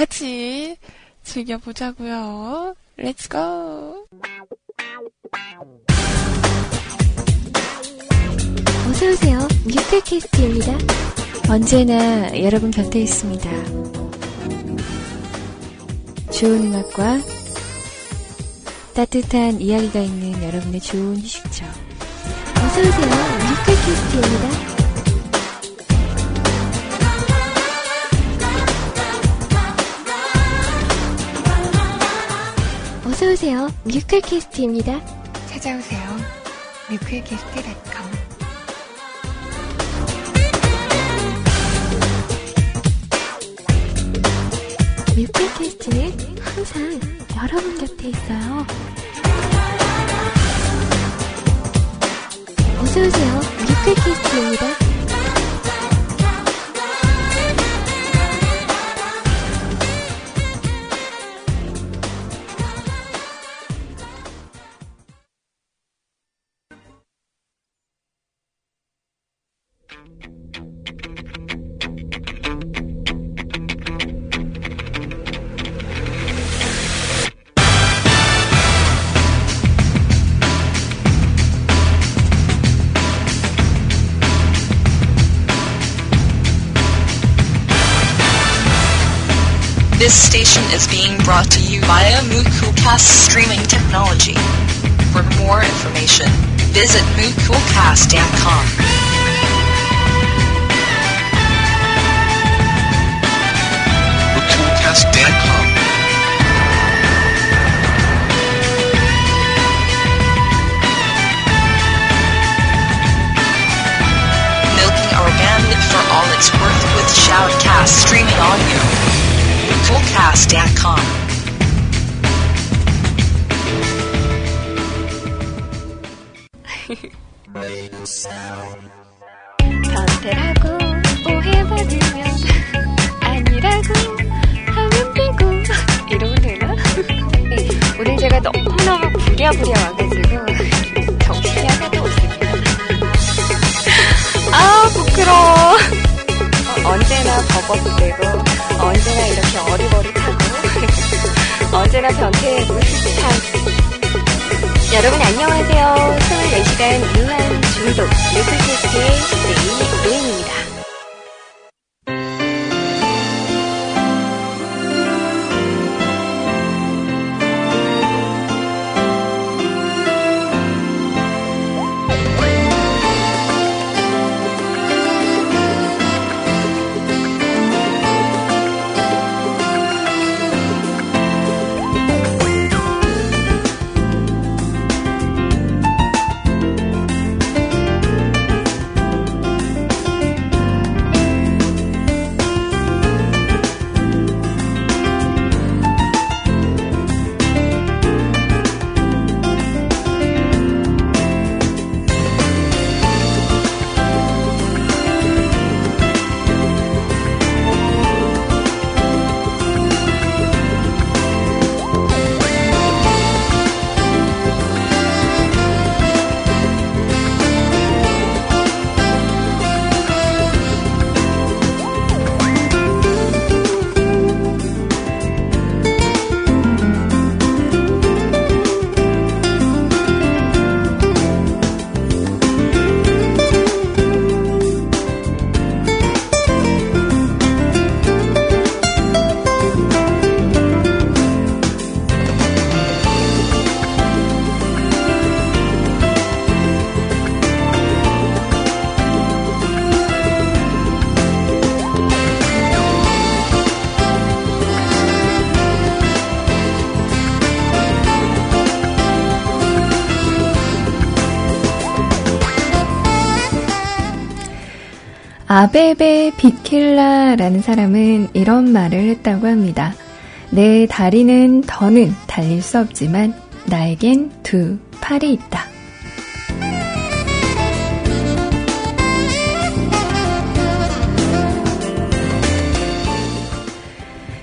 같이 즐겨보자고요. Go. 어서오세요. 뮤클캐스트입니다. 언제나 여러분 곁에 있습니다. 좋은 음악과 따뜻한 이야기가 있는 여러분의 좋은 휴식처. 어서오세요. 뮤클캐스트입니다. 어서오세요. 뮤클캐스트입니다. 찾아오세요. 뮤클캐스트.com 뮤클캐스트는 항상 여러분 곁에 있어요. 어서오세요. 뮤클캐스트입니다. Via Moocoolcast streaming technology. For more information, visit moocoolcast.com. Moocoolcast.com. Milking our bandwidth for all it's worth with Shoutcast streaming audio. Moocoolcast.com. 버벅대고 언제나 이렇게 어리버리하고 언제나 변태의 무스한 여러분 안녕하세요. 24시간 유한 중독 뮤클캐스트의 DJ 노인입니다. 아베베 비킬라라는 사람은 이런 말을 했다고 합니다. 내 다리는 더는 달릴 수 없지만 나에겐 두 팔이 있다.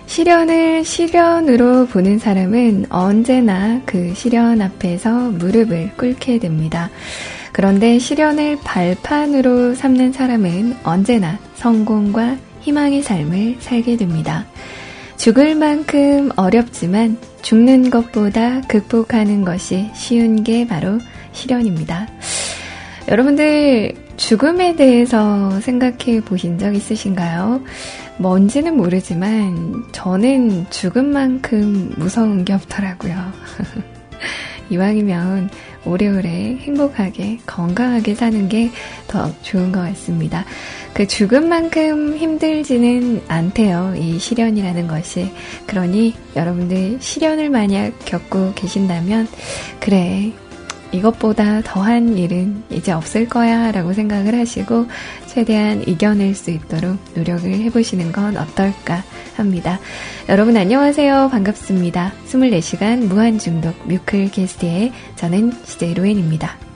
시련을 시련으로 보는 사람은 언제나 그 시련 앞에서 무릎을 꿇게 됩니다. 그런데 시련을 발판으로 삼는 사람은 언제나 성공과 희망의 삶을 살게 됩니다. 죽을 만큼 어렵지만 죽는 것보다 극복하는 것이 쉬운 게 바로 실현입니다. 여러분들 죽음에 대해서 생각해 보신 적 있으신가요? 뭔지는 모르지만 저는 죽음만큼 무서운 게 없더라고요. 이왕이면 오래오래 행복하게 건강하게 사는 게 더 좋은 것 같습니다. 그 죽음만큼 힘들지는 않대요. 이 시련이라는 것이. 그러니 여러분들 시련을 만약 겪고 계신다면 그래 이것보다 더한 일은 이제 없을 거야 라고 생각을 하시고 최대한 이겨낼 수 있도록 노력을 해보시는 건 어떨까 합니다. 여러분 안녕하세요. 반갑습니다. 24시간 무한중독 뮤클 게스트의 저는 CJ 로엔입니다.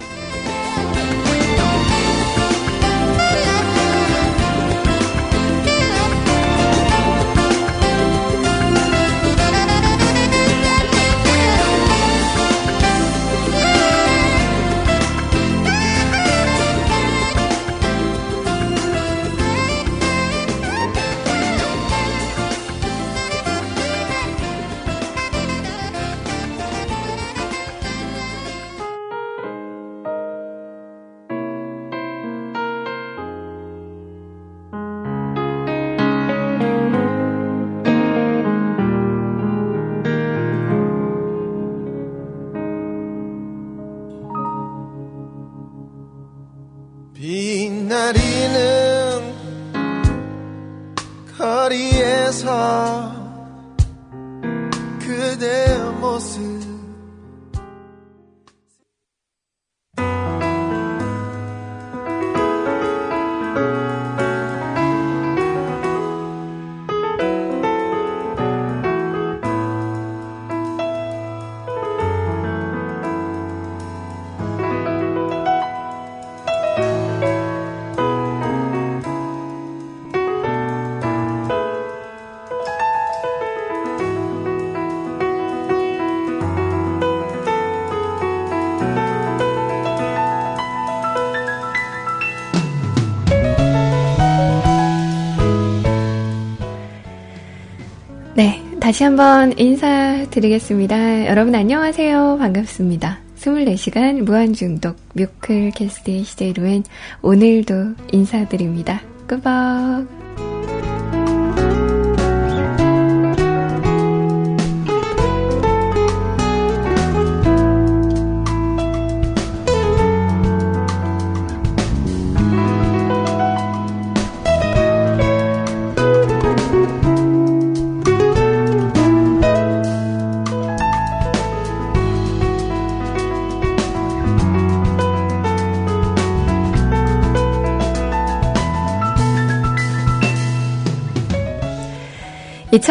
다시 한번 인사드리겠습니다. 여러분 안녕하세요. 반갑습니다. 24시간 무한중독 뮤클 캐스트의 시제로엔 오늘도 인사드립니다. 꾸벅!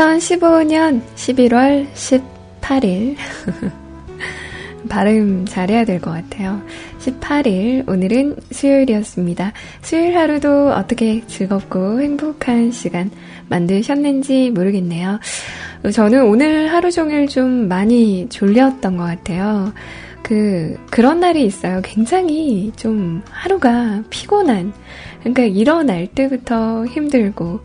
2015년 11월 18일. 발음 잘해야 될 것 같아요. 18일, 오늘은 수요일이었습니다. 수요일 하루도 어떻게 즐겁고 행복한 시간 만드셨는지 모르겠네요. 저는 오늘 하루 종일 좀 많이 졸렸던 것 같아요. 그, 그런 날이 있어요. 굉장히 좀 하루가 피곤한. 그러니까 일어날 때부터 힘들고,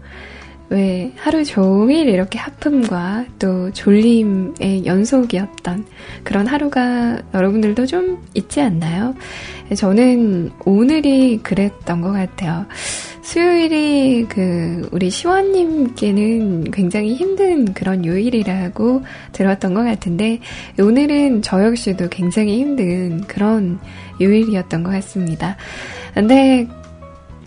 왜 하루 종일 이렇게 하품과 또 졸림의 연속이었던 그런 하루가 여러분들도 좀 있지 않나요? 저는 오늘이 그랬던 것 같아요. 수요일이 그 우리 시원님께는 굉장히 힘든 그런 요일이라고 들었던 것 같은데 오늘은 저 역시도 굉장히 힘든 그런 요일이었던 것 같습니다. 근데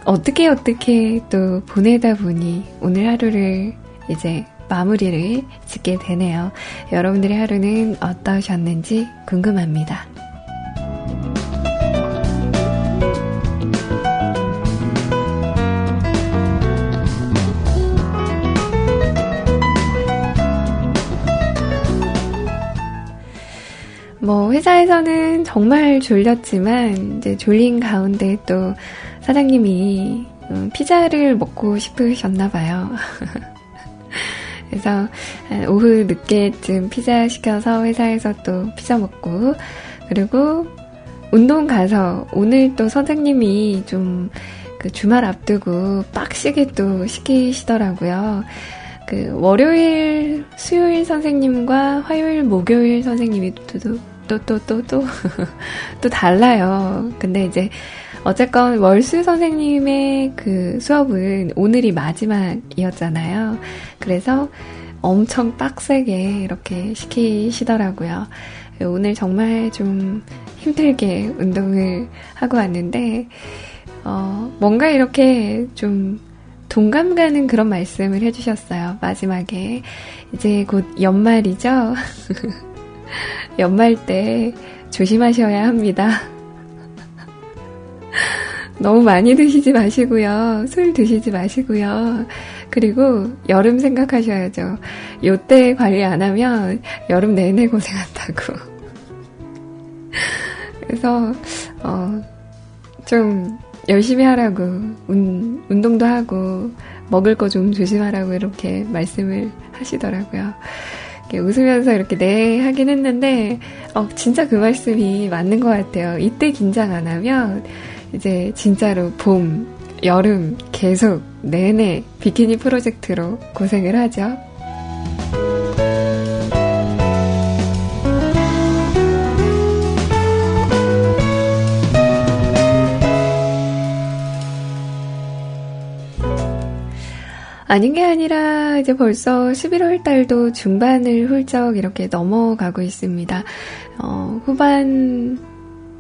어떻게 어떻게 또 보내다 보니 오늘 하루를 이제 마무리를 짓게 되네요. 여러분들의 하루는 어떠셨는지 궁금합니다. 뭐 회사에서는 정말 졸렸지만 이제 졸린 가운데 또 사장님이 음, 피자를 먹고 싶으셨나 봐요. 그래서 오후 늦게쯤 피자 시켜서 회사에서 또 피자 먹고 그리고 운동 가서 오늘 또 선생님이 좀 그 주말 앞두고 빡시게 또 시키시더라고요. 그 월요일, 수요일 선생님과 화요일, 목요일 선생님이 또, 또, 또, 또, 또, 또 달라요. 근데 이제 어쨌건 월수 선생님의 그 수업은 오늘이 마지막이었잖아요. 그래서 엄청 빡세게 이렇게 시키시더라고요. 오늘 정말 좀 힘들게 운동을 하고 왔는데, 어, 뭔가 이렇게 좀 동감 가는 그런 말씀을 해주셨어요. 마지막에. 이제 곧 연말이죠? 연말 때 조심하셔야 합니다. 너무 많이 드시지 마시고요. 술 드시지 마시고요. 그리고 여름 생각하셔야죠. 요때 관리 안 하면 여름 내내 고생한다고. 그래서, 어, 좀 열심히 하라고, 운, 운동도 하고, 먹을 거 좀 조심하라고 이렇게 말씀을 하시더라고요. 웃으면서 이렇게 네 하긴 했는데, 어, 진짜 그 말씀이 맞는 것 같아요. 이때 긴장 안 하면, 이제 진짜로 봄, 여름 계속 내내 비키니 프로젝트로 고생을 하죠. 아닌 게 아니라 이제 벌써 11월 달도 중반을 훌쩍 이렇게 넘어가고 있습니다. 어, 후반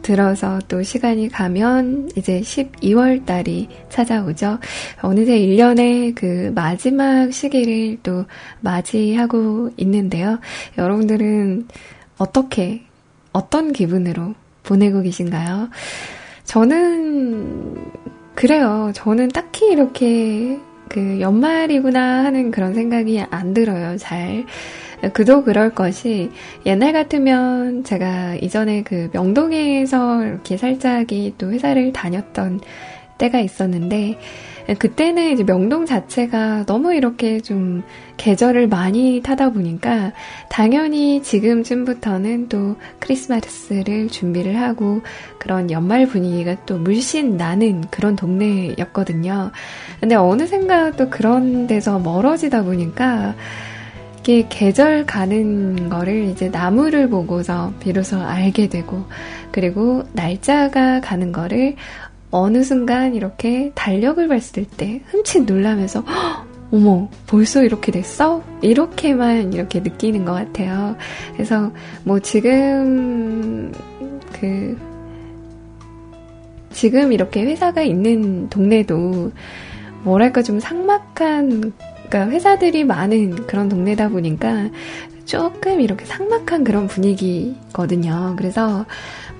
들어서 또 시간이 가면 이제 12월 달이 찾아오죠. 어느새 1년의 그 마지막 시기를 또 맞이하고 있는데요. 여러분들은 어떻게, 어떤 기분으로 보내고 계신가요? 저는, 그래요. 저는 딱히 이렇게 그 연말이구나 하는 그런 생각이 안 들어요, 잘. 그도 그럴 것이 옛날 같으면 제가 이전에 그 명동에서 이렇게 살짝이 또 회사를 다녔던 때가 있었는데 그때는 이제 명동 자체가 너무 이렇게 좀 계절을 많이 타다 보니까 당연히 지금쯤부터는 또 크리스마스를 준비를 하고 그런 연말 분위기가 또 물씬 나는 그런 동네였거든요. 근데 어느샌가 또 그런 데서 멀어지다 보니까 이게 계절 가는 거를 이제 나무를 보고서 비로소 알게 되고 그리고 날짜가 가는 거를 어느 순간 이렇게 달력을 봤을 때 흠칫 놀라면서 어머, 벌써 이렇게 됐어? 이렇게만 이렇게 느끼는 것 같아요. 그래서 뭐 지금 그 지금 이렇게 회사가 있는 동네도 뭐랄까 좀 삭막한 그러니까 회사들이 많은 그런 동네다 보니까 조금 이렇게 삭막한 그런 분위기거든요. 그래서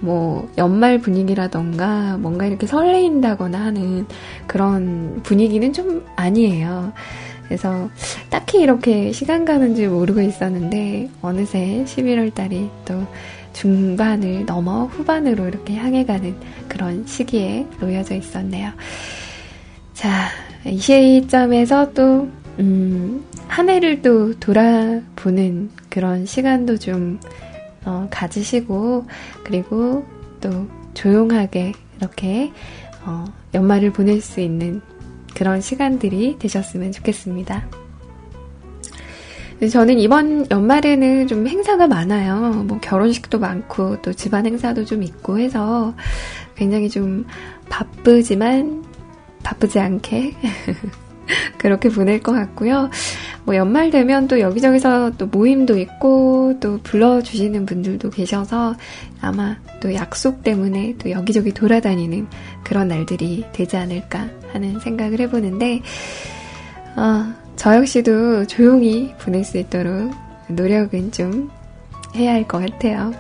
뭐 연말 분위기라던가 뭔가 이렇게 설레인다거나 하는 그런 분위기는 좀 아니에요. 그래서 딱히 이렇게 시간 가는 줄 모르고 있었는데 어느새 11월 달이 또 중반을 넘어 후반으로 이렇게 향해 가는 그런 시기에 놓여져 있었네요. 자, 이 시점에서 또 음, 한 해를 또 돌아보는 그런 시간도 좀 어, 가지시고 그리고 또 조용하게 이렇게 어, 연말을 보낼 수 있는 그런 시간들이 되셨으면 좋겠습니다. 저는 이번 연말에는 좀 행사가 많아요. 뭐 결혼식도 많고 또 집안 행사도 좀 있고 해서 굉장히 좀 바쁘지만 바쁘지 않게 그렇게 보낼 것 같고요. 뭐 연말 되면 또 여기저기서 또 모임도 있고 또 불러주시는 분들도 계셔서 아마 또 약속 때문에 또 여기저기 돌아다니는 그런 날들이 되지 않을까 하는 생각을 해보는데, 어, 저 역시도 조용히 보낼 수 있도록 노력은 좀 해야 할 것 같아요.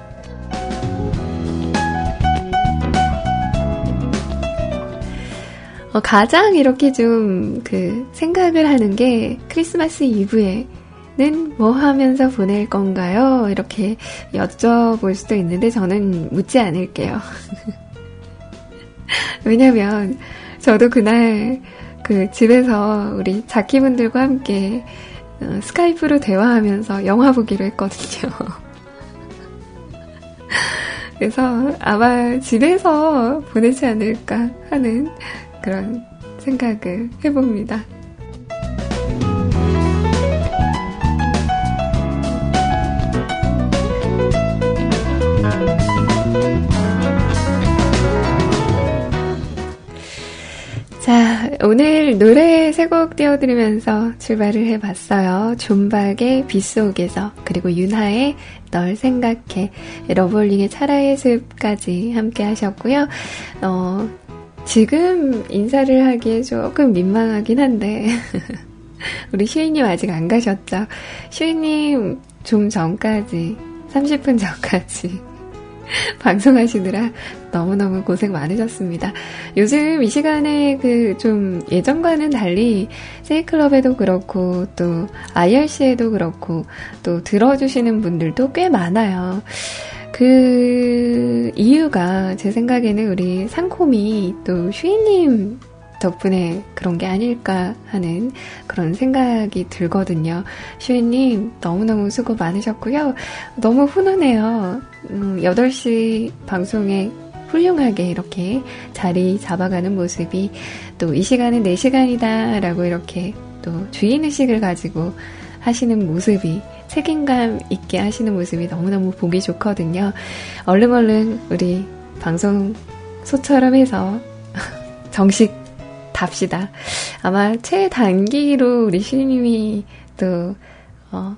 어, 가장 이렇게 좀 그 생각을 하는 게 크리스마스 이브에는 뭐 하면서 보낼 건가요? 이렇게 여쭤볼 수도 있는데 저는 묻지 않을게요. 왜냐면 저도 그날 그 집에서 우리 자키분들과 함께 어, 스카이프로 대화하면서 영화 보기로 했거든요. 그래서 아마 집에서 보내지 않을까 하는 그런 생각을 해봅니다. 자, 오늘 노래 세 곡 띄워드리면서 출발을 해봤어요. 존박의 빗속에서, 그리고 윤하의 널 생각해, 러블링의 차라의 숲까지 함께 하셨고요. 어, 지금 인사를 하기에 조금 민망하긴 한데, 우리 슈이님 아직 안 가셨죠? 슈이님 좀 전까지, 30분 전까지 방송하시느라 너무너무 고생 많으셨습니다. 요즘 이 시간에 그 좀 예전과는 달리 세이클럽에도 그렇고 또 IRC에도 그렇고 또 들어주시는 분들도 꽤 많아요. 그 이유가 제 생각에는 우리 상콤이 또 슈이님 덕분에 그런 게 아닐까 하는 그런 생각이 들거든요. 슈이님, 너무너무 수고 많으셨고요. 너무 훈훈해요. 음, 8시 방송에 훌륭하게 이렇게 자리 잡아가는 모습이 또 이 시간은 내 시간이다 라고 이렇게 또 주인의식을 가지고 하시는 모습이 책임감 있게 하시는 모습이 너무너무 보기 좋거든요. 얼른 얼른 우리 방송 소처럼 해서 정식 답시다. 아마 최단기로 우리 시님이 또, 어,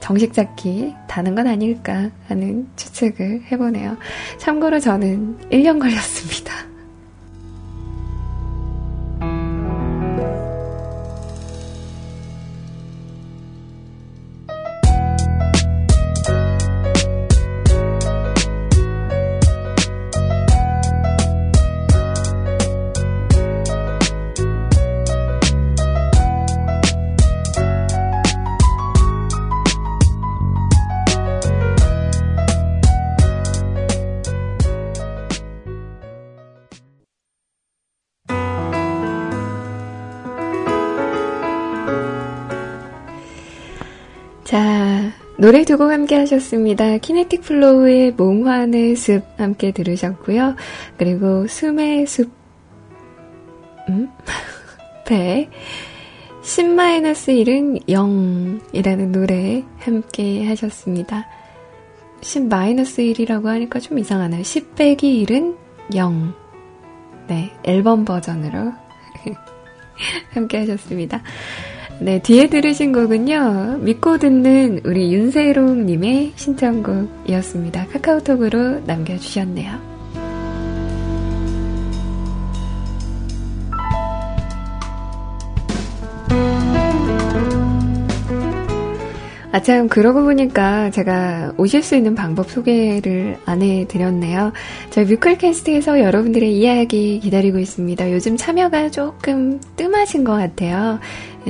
정식 잡기 다는 건 아닐까 하는 추측을 해보네요. 참고로 저는 1년 걸렸습니다. 노래 두 곡 함께 하셨습니다. 키네틱 플로우의 몽환의 숲 함께 들으셨고요. 그리고 숨의 숲, 음? 배, 10-1은 0이라는 노래 함께 하셨습니다. 10-1이라고 하니까 좀 이상하네요. 10 빼기 1은 0. 네, 앨범 버전으로 함께 하셨습니다. 네, 뒤에 들으신 곡은요, 믿고 듣는 우리 윤세롱님의 신청곡이었습니다. 카카오톡으로 남겨주셨네요. 아 참 그러고 보니까 제가 오실 수 있는 방법 소개를 안 해드렸네요. 저희 뮤클캐스트에서 여러분들의 이야기 기다리고 있습니다. 요즘 참여가 조금 뜸하신 것 같아요.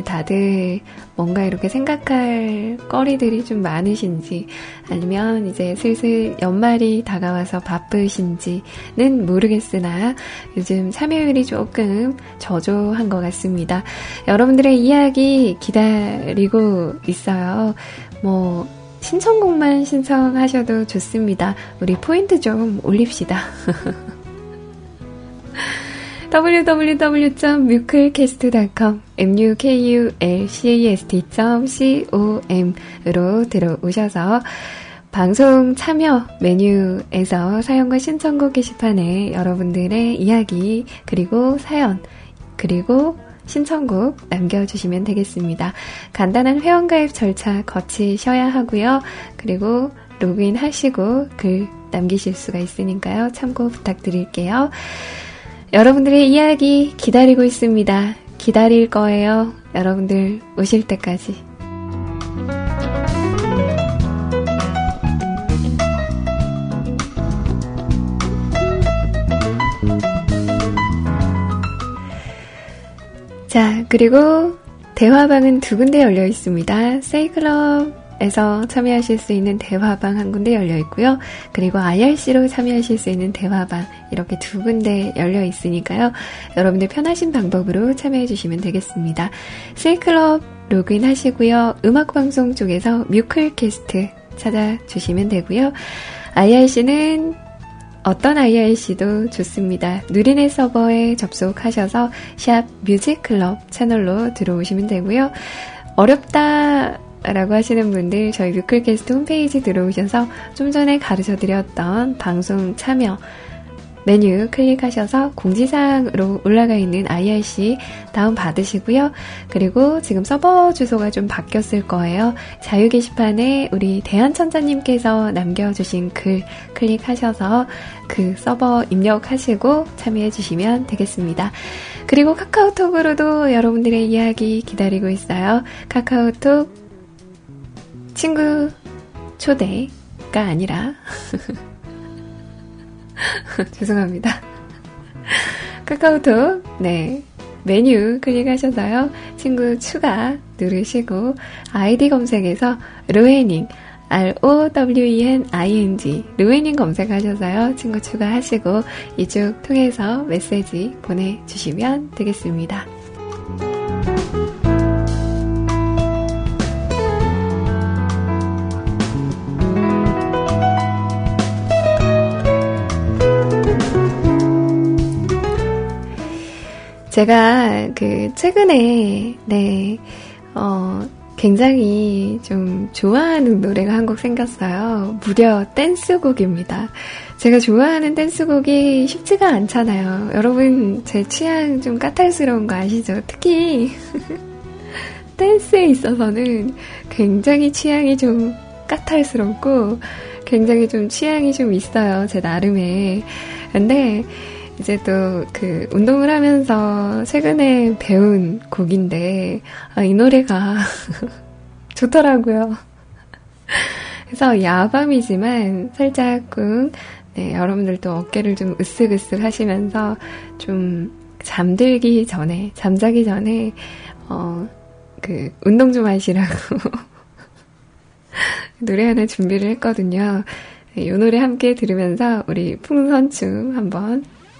다들 뭔가 이렇게 생각할 거리들이 좀 많으신지 아니면 이제 슬슬 연말이 다가와서 바쁘신지는 모르겠으나 요즘 참여율이 조금 저조한 것 같습니다. 여러분들의 이야기 기다리고 있어요. 뭐 신청곡만 신청하셔도 좋습니다. 우리 포인트 좀 올립시다. www.mukulcast.com mukulcast.com으로 들어오셔서 방송 참여 메뉴에서 사연과 신청곡 게시판에 여러분들의 이야기 그리고 사연 그리고 신청곡 남겨주시면 되겠습니다. 간단한 회원가입 절차 거치셔야 하고요. 그리고 로그인 하시고 글 남기실 수가 있으니까요. 참고 부탁드릴게요. 여러분들의 이야기 기다리고 있습니다. 기다릴 거예요. 여러분들 오실 때까지. 자, 그리고 대화방은 두 군데 열려 있습니다. 세이클럽 에서 참여하실 수 있는 대화방 한 군데 열려 있고요. 그리고 IRC로 참여하실 수 있는 대화방 이렇게 두 군데 열려 있으니까요. 여러분들 편하신 방법으로 참여해 주시면 되겠습니다. 세이클럽 로그인 하시고요. 음악방송 쪽에서 뮤클캐스트 찾아주시면 되고요. IRC는 어떤 IRC도 좋습니다. 누리넷 서버에 접속하셔서 샵 뮤직클럽 채널로 들어오시면 되고요. 어렵다 라고 하시는 분들 저희 뮤클캐스트 홈페이지 들어오셔서 좀 전에 가르쳐 드렸던 방송 참여 메뉴 클릭하셔서 공지사항으로 올라가 있는 IRC 다운 받으시고요. 그리고 지금 서버 주소가 좀 바뀌었을 거예요. 자유 게시판에 우리 대한천자님께서 남겨주신 글 클릭하셔서 그 서버 입력하시고 참여해 주시면 되겠습니다. 그리고 카카오톡으로도 여러분들의 이야기 기다리고 있어요. 카카오톡 친구 초대가 아니라 죄송합니다. 카카오톡, 네. 메뉴 클릭하셔서요. 친구 추가 누르시고 아이디 검색에서 로에닝 R-O-W-E-N-I-N-G 로에닝 검색하셔서요. 친구 추가하시고 이쪽 통해서 메시지 보내주시면 되겠습니다. 제가 그 최근에 네 어, 굉장히 좀 좋아하는 노래가 한 곡 생겼어요. 무려 댄스곡입니다. 제가 좋아하는 댄스곡이 쉽지가 않잖아요. 여러분 제 취향 좀 까탈스러운 거 아시죠? 특히 댄스에 있어서는 굉장히 취향이 좀 까탈스럽고 굉장히 좀 취향이 좀 있어요. 제 나름의. 근데 이제 또 그 운동을 하면서 최근에 배운 곡인데 아, 이 노래가 좋더라고요. 그래서 야밤이지만 살짝쿵 네, 여러분들도 어깨를 좀 으쓱으쓱 하시면서 좀 잠들기 전에 잠자기 전에 어 그 운동 좀 하시라고 노래 하나 준비를 했거든요. 네, 이 노래 함께 들으면서 우리 풍선춤 한번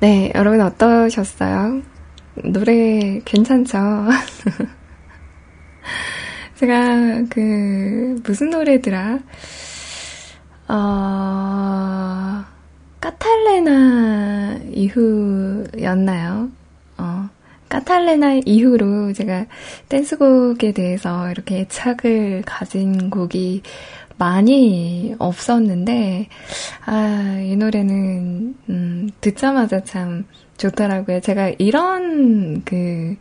네, 여러분 어떠셨어요? 노래 괜찮죠? 제가 그 무슨 노래더라? 어, 까탈레나 이후였나요? 어, 까탈레나 이후로 제가 댄스곡에 대해서 이렇게 애착을 가진 곡이 많이 없었는데, 아, 이 노래는, 음, 듣자마자 참 좋더라고요. 제가 이런, 그,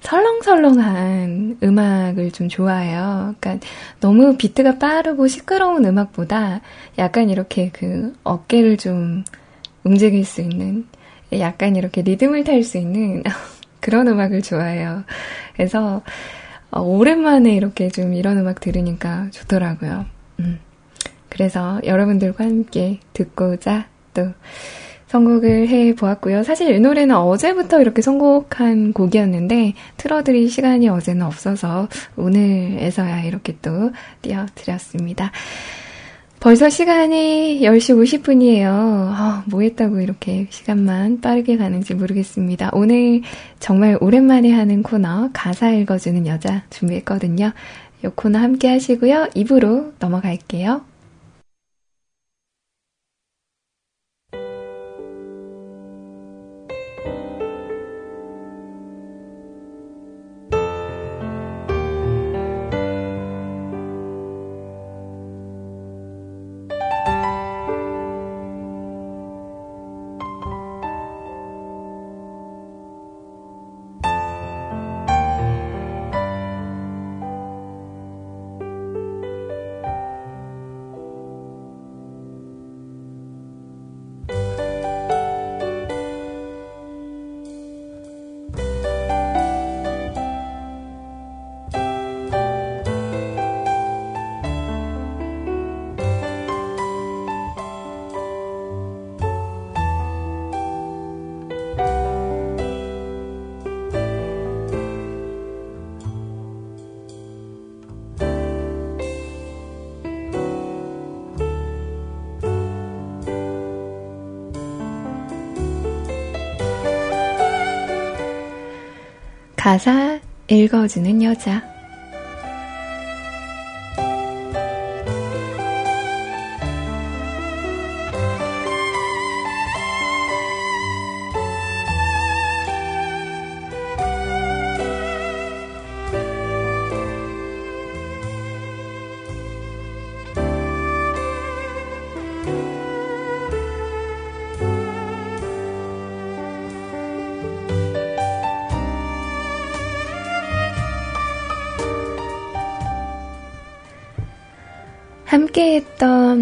설렁설렁한 음악을 좀 좋아해요. 그러니까 너무 비트가 빠르고 시끄러운 음악보다 약간 이렇게 그 어깨를 좀 움직일 수 있는, 약간 이렇게 리듬을 탈 수 있는 그런 음악을 좋아해요. 그래서 어, 오랜만에 이렇게 좀 이런 음악 들으니까 좋더라고요. 음. 그래서 여러분들과 함께 듣고자 또 선곡을 해 보았고요. 사실 이 노래는 어제부터 이렇게 선곡한 곡이었는데 틀어드릴 시간이 어제는 없어서 오늘에서야 이렇게 또 띄워드렸습니다. 벌써 시간이 10시 50분이에요. 어, 뭐 했다고 이렇게 시간만 빠르게 가는지 모르겠습니다. 오늘 정말 오랜만에 하는 코너 가사 읽어주는 여자 준비했거든요. 이 코너 함께 하시고요. 입으로 넘어갈게요. 가사 읽어주는 여자.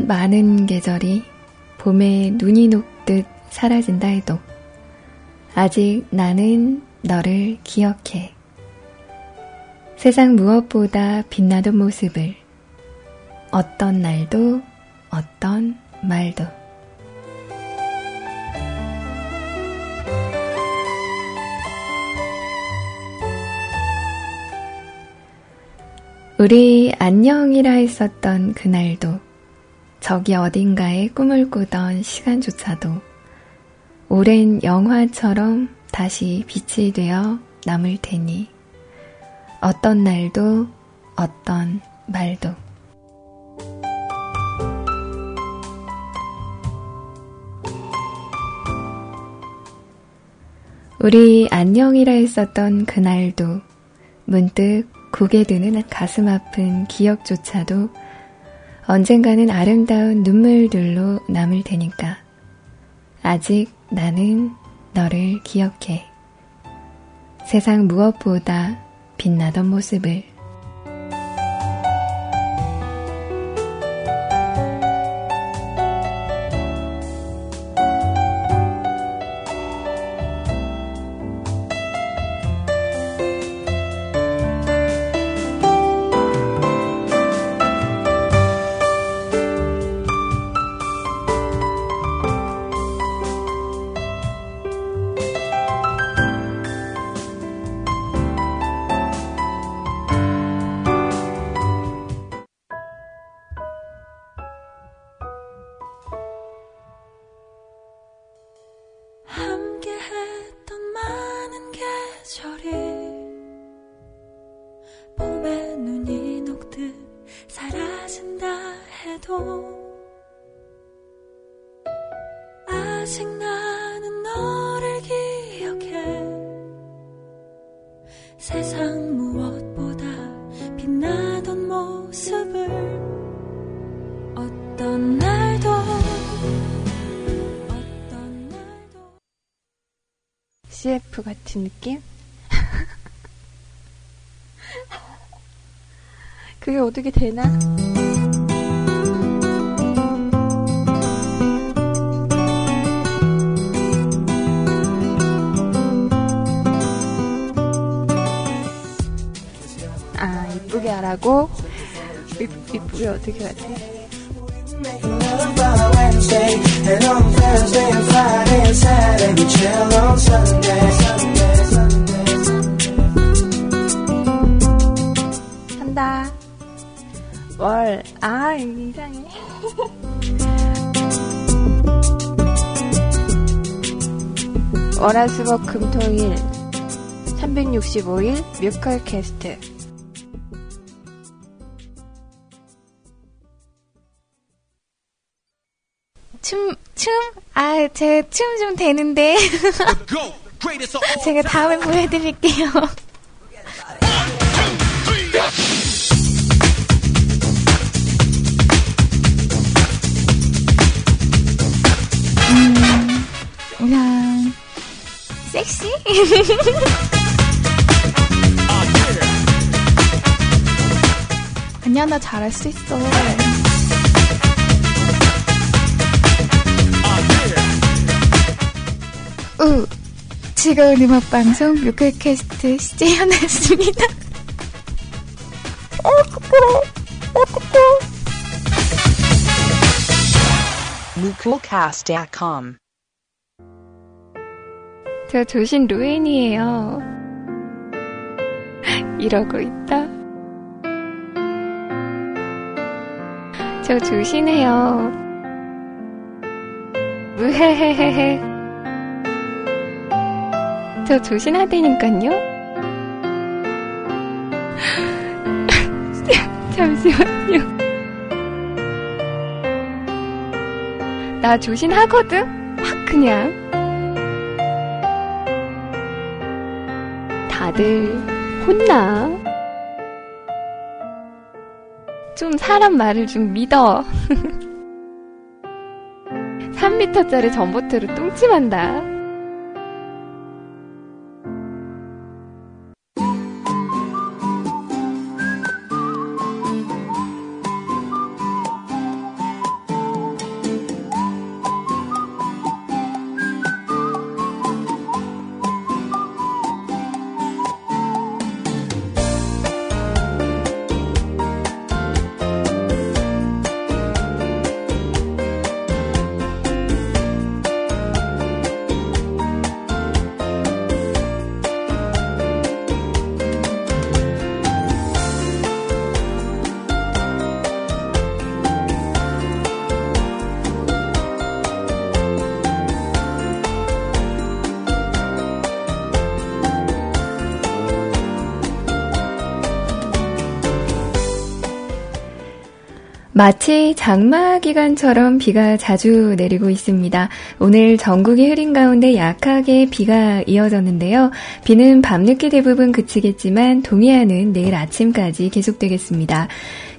많은 계절이 봄에 눈이 녹듯 사라진다 해도 아직 나는 너를 기억해. 세상 무엇보다 빛나던 모습을 어떤 날도 어떤 말도 우리 안녕이라 했었던 그날도 저기 어딘가에 꿈을 꾸던 시간조차도 오랜 영화처럼 다시 빛이 되어 남을 테니 어떤 날도 어떤 말도. 우리 안녕이라 했었던 그날도 문득 고개 드는 가슴 아픈 기억조차도 언젠가는 아름다운 눈물들로 남을 테니까. 아직 나는 너를 기억해. 세상 무엇보다 빛나던 모습을 어떻게 되나? 아, 이쁘게 하라고? 이, 이쁘게 어떻게 하지? 365일 뮤컬 캐스트 춤, 춤? 아, 제 춤 좀 되는데. 제가 다음에 보여드릴게요. 음, 그냥, 섹시? 아니야, 나 잘할 수 있어. 우, 즐거운 음악 방송 뮤클 캐스트 시제연았습니다. 어, 부끄러워. 어떡해. mukulcast.com 저 조신 루엔이에요. 이러고 있다. 맞춰 주시네요. 무헤헤헤헤. 저 조심하대니깐요. 잠시만요. 나 조심하거든? 확 그냥. 다들 혼나. 좀 사람 말을 좀 믿어. 3미터짜리 전봇대로 뚱침한다. 마치 장마 기간처럼 비가 자주 내리고 있습니다. 오늘 전국이 흐린 가운데 약하게 비가 이어졌는데요. 비는 밤늦게 대부분 그치겠지만 동해안은 내일 아침까지 계속되겠습니다.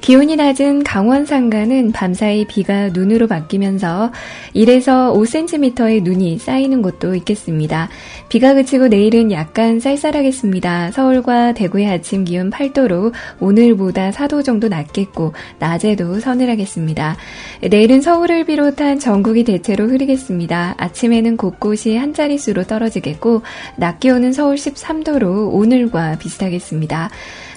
기온이 낮은 강원 산간은 밤사이 비가 눈으로 바뀌면서 1에서 5cm의 눈이 쌓이는 곳도 있겠습니다. 비가 그치고 내일은 약간 쌀쌀하겠습니다. 서울과 대구의 아침 기온 8도로 오늘보다 4도 정도 낮겠고 낮에도 서늘하겠습니다. 내일은 서울을 비롯한 전국이 대체로 흐리겠습니다. 아침에는 곳곳이 한 자릿수로 떨어지겠고 낮 기온은 서울 13도로 오늘과 비슷하겠습니다.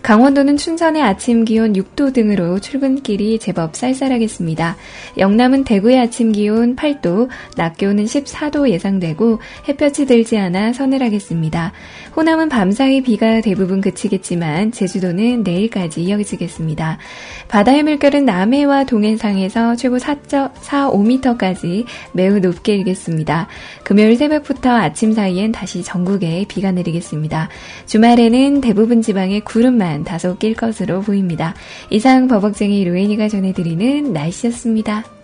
강원도는 춘천의 아침 기온 6도 등으로 출근길이 제법 쌀쌀하겠습니다. 영남은 대구의 아침 기온 8도, 낮 기온은 14도 예상되고 햇볕이 들지 않아 서늘하겠습니다. 호남은 밤사이 비가 대부분 그치겠지만 제주도는 내일까지 이어지겠습니다. 바다의 물결은 남해와 동해상에서 최고 4.45m까지 매우 높게 일겠습니다. 금요일 새벽부터 아침 사이엔 다시 전국에 비가 내리겠습니다. 주말에는 대부분 지방에 구름만 시간 다소 낄 것으로 보입니다. 이상 버벅쟁이 로엔이가 전해드리는 날씨였습니다.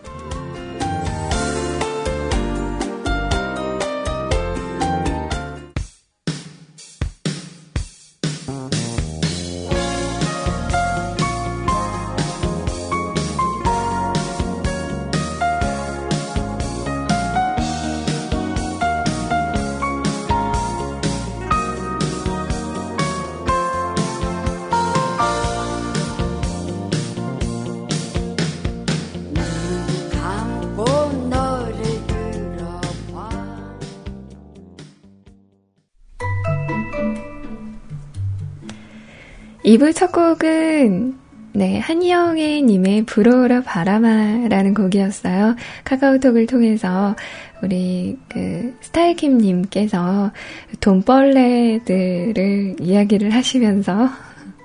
이부 첫 곡은 네, 한영애 님의 불어라 바람아라는 곡이었어요. 카카오톡을 통해서 우리 그 스타일킴 님께서 돈벌레들을 이야기를 하시면서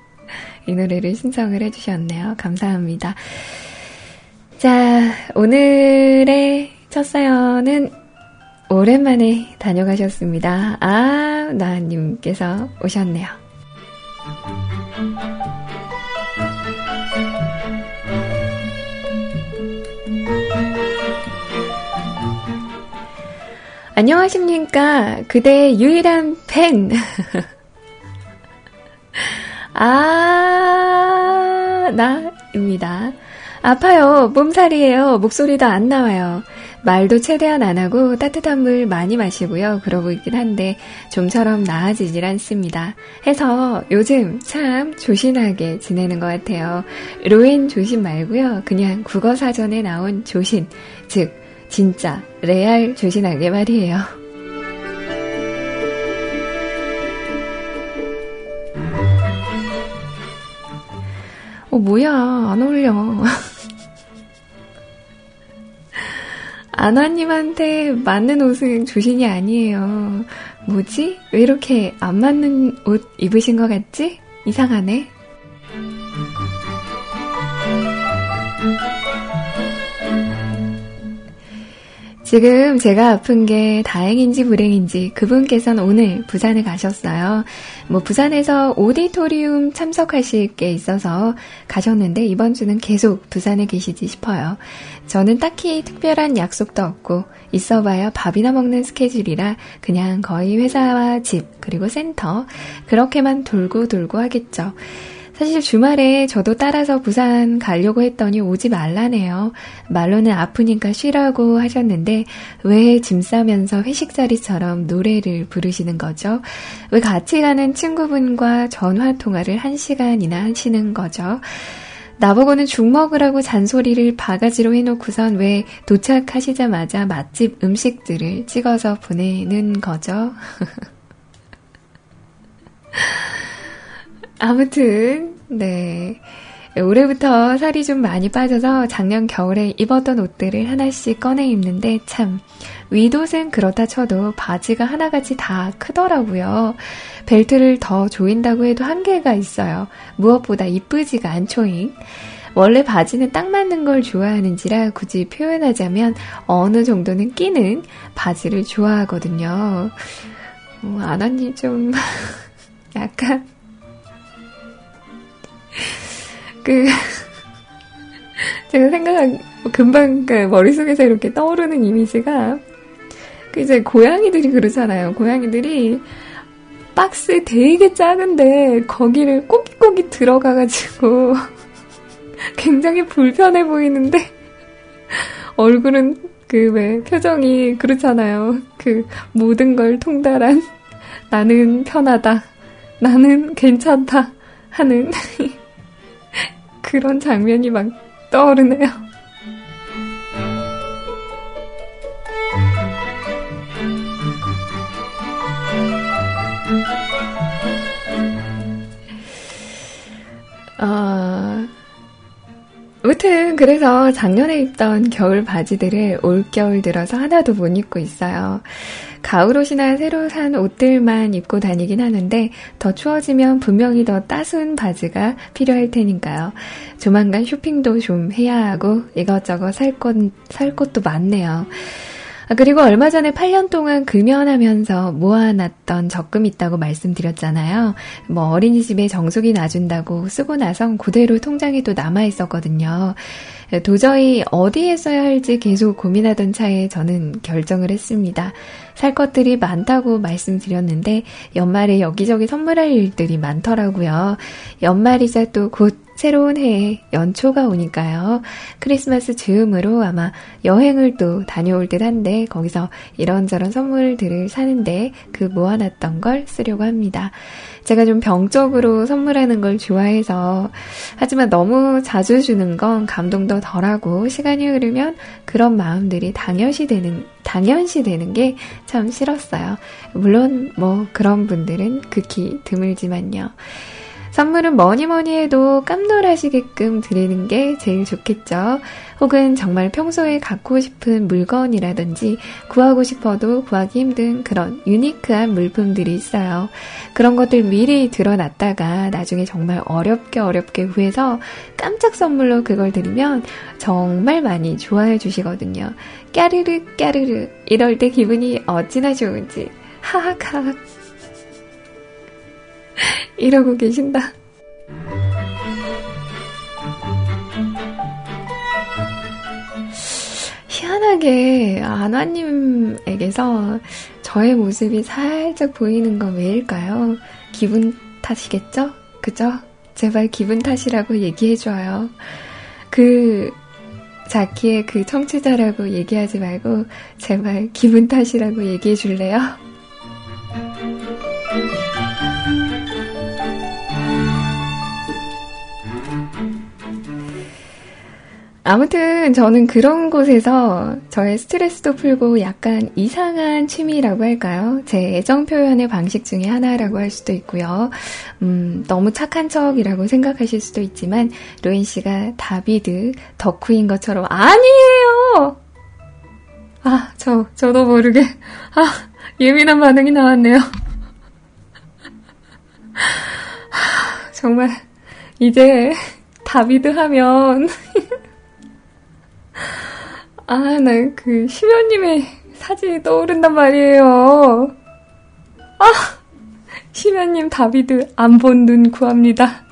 이 노래를 신청을 해주셨네요. 감사합니다. 자, 오늘의 첫 사연은 오랜만에 다녀가셨습니다. 아, 나님께서 오셨네요. 안녕하십니까. 그대의 유일한 팬. 아, 나입니다. 아파요. 몸살이에요. 목소리도 안 나와요. 말도 최대한 안 하고 따뜻한 물 많이 마시고요. 그러고 있긴 한데 좀처럼 나아지질 않습니다. 해서 요즘 참 조신하게 지내는 것 같아요. 로엔 조신 말고요. 그냥 국어 사전에 나온 조신, 즉 진짜 레알 조신하게 말이에요. 어, 뭐야, 안 어울려. 아나님한테 맞는 옷은 조신이 아니에요. 뭐지? 왜 이렇게 안 맞는 옷 입으신 것 같지? 이상하네. 지금 제가 아픈 게 다행인지 불행인지 그분께서는 오늘 부산에 가셨어요. 뭐 부산에서 오디토리움 참석하실 게 있어서 가셨는데 이번 주는 계속 부산에 계시지 싶어요. 저는 딱히 특별한 약속도 없고 있어봐야 밥이나 먹는 스케줄이라 그냥 거의 회사와 집 그리고 센터 그렇게만 돌고 돌고 하겠죠. 사실 주말에 저도 따라서 부산 가려고 했더니 오지 말라네요. 말로는 아프니까 쉬라고 하셨는데 왜 짐 싸면서 회식 자리처럼 노래를 부르시는 거죠? 왜 같이 가는 친구분과 전화 통화를 한 시간이나 하시는 거죠? 나보고는 죽 먹으라고 잔소리를 바가지로 해놓고선 왜 도착하시자마자 맛집 음식들을 찍어서 보내는 거죠? 아무튼, 네. 올해부터 살이 좀 많이 빠져서 작년 겨울에 입었던 옷들을 하나씩 꺼내 입는데 참, 위옷은 그렇다 쳐도 바지가 하나같이 다 크더라고요. 벨트를 더 조인다고 해도 한계가 있어요. 무엇보다 이쁘지가 않죠잉. 원래 바지는 딱 맞는 걸 좋아하는지라 굳이 표현하자면 어느 정도는 끼는 바지를 좋아하거든요. 어, 아나님 좀 약간 그, 제가 생각한, 금방 그 머릿속에서 이렇게 떠오르는 이미지가, 그 이제 고양이들이 그러잖아요. 고양이들이 박스 되게 작은데 거기를 꼬깃꼬깃 들어가가지고 굉장히 불편해 보이는데 얼굴은 그 왜 표정이 그렇잖아요. 그 모든 걸 통달한 나는 편하다. 나는 괜찮다. 하는 그런 장면이 막 떠오르네요. 어, 아무튼 그래서 작년에 입던 겨울 바지들을 올겨울 들어서 하나도 못 입고 있어요. 가을 옷이나 새로 산 옷들만 입고 다니긴 하는데 더 추워지면 분명히 더 따스운 바지가 필요할 테니까요. 조만간 쇼핑도 좀 해야 하고 이것저것 살 것, 살 것도 많네요. 아, 그리고 얼마 전에 8년 동안 금연하면서 모아놨던 적금 있다고 말씀드렸잖아요. 뭐 어린이집에 정수기 놔준다고 쓰고 나선 그대로 통장에 또 남아있었거든요. 도저히 어디에 써야 할지 계속 고민하던 차에 저는 결정을 했습니다. 살 것들이 많다고 말씀드렸는데 연말에 여기저기 선물할 일들이 많더라고요. 연말이자 또 곧 새로운 해에 연초가 오니까요. 크리스마스 즈음으로 아마 여행을 또 다녀올 듯 한데 거기서 이런저런 선물들을 사는데 그 모아놨던 걸 쓰려고 합니다. 제가 좀 병적으로 선물하는 걸 좋아해서 하지만 너무 자주 주는 건 감동도 덜하고 시간이 흐르면 그런 마음들이 당연시 되는 당연시 되는 게 참 싫었어요. 물론 뭐 그런 분들은 극히 드물지만요. 선물은 뭐니 뭐니 해도 깜놀하시게끔 드리는 게 제일 좋겠죠. 혹은 정말 평소에 갖고 싶은 물건이라든지 구하고 싶어도 구하기 힘든 그런 유니크한 물품들이 있어요. 그런 것들 미리 드러났다가 나중에 정말 어렵게 어렵게 구해서 깜짝 선물로 그걸 드리면 정말 많이 좋아해 주시거든요. 까르르 까르르 이럴 때 기분이 어찌나 좋은지 하하하 이러고 계신다. 희한하게 아나님에게서 저의 모습이 살짝 보이는 건 왜일까요? 기분 탓이겠죠? 그죠? 제발 기분 탓이라고 얘기해줘요. 그 자키의 그 청취자라고 얘기하지 말고 제발 기분 탓이라고 얘기해 줄래요? 아무튼 저는 그런 곳에서 저의 스트레스도 풀고 약간 이상한 취미라고 할까요? 제 애정 표현의 방식 중에 하나라고 할 수도 있고요. 음, 너무 착한 척이라고 생각하실 수도 있지만 로인 씨가 다비드 덕후인 것처럼 아니에요. 아, 저 저도 모르게 아, 예민한 반응이 나왔네요. 정말 이제 다비드 하면 아, 나 그, 심연님의 사진이 떠오른단 말이에요. 아! 심연님 다비드 안 본 눈 구합니다.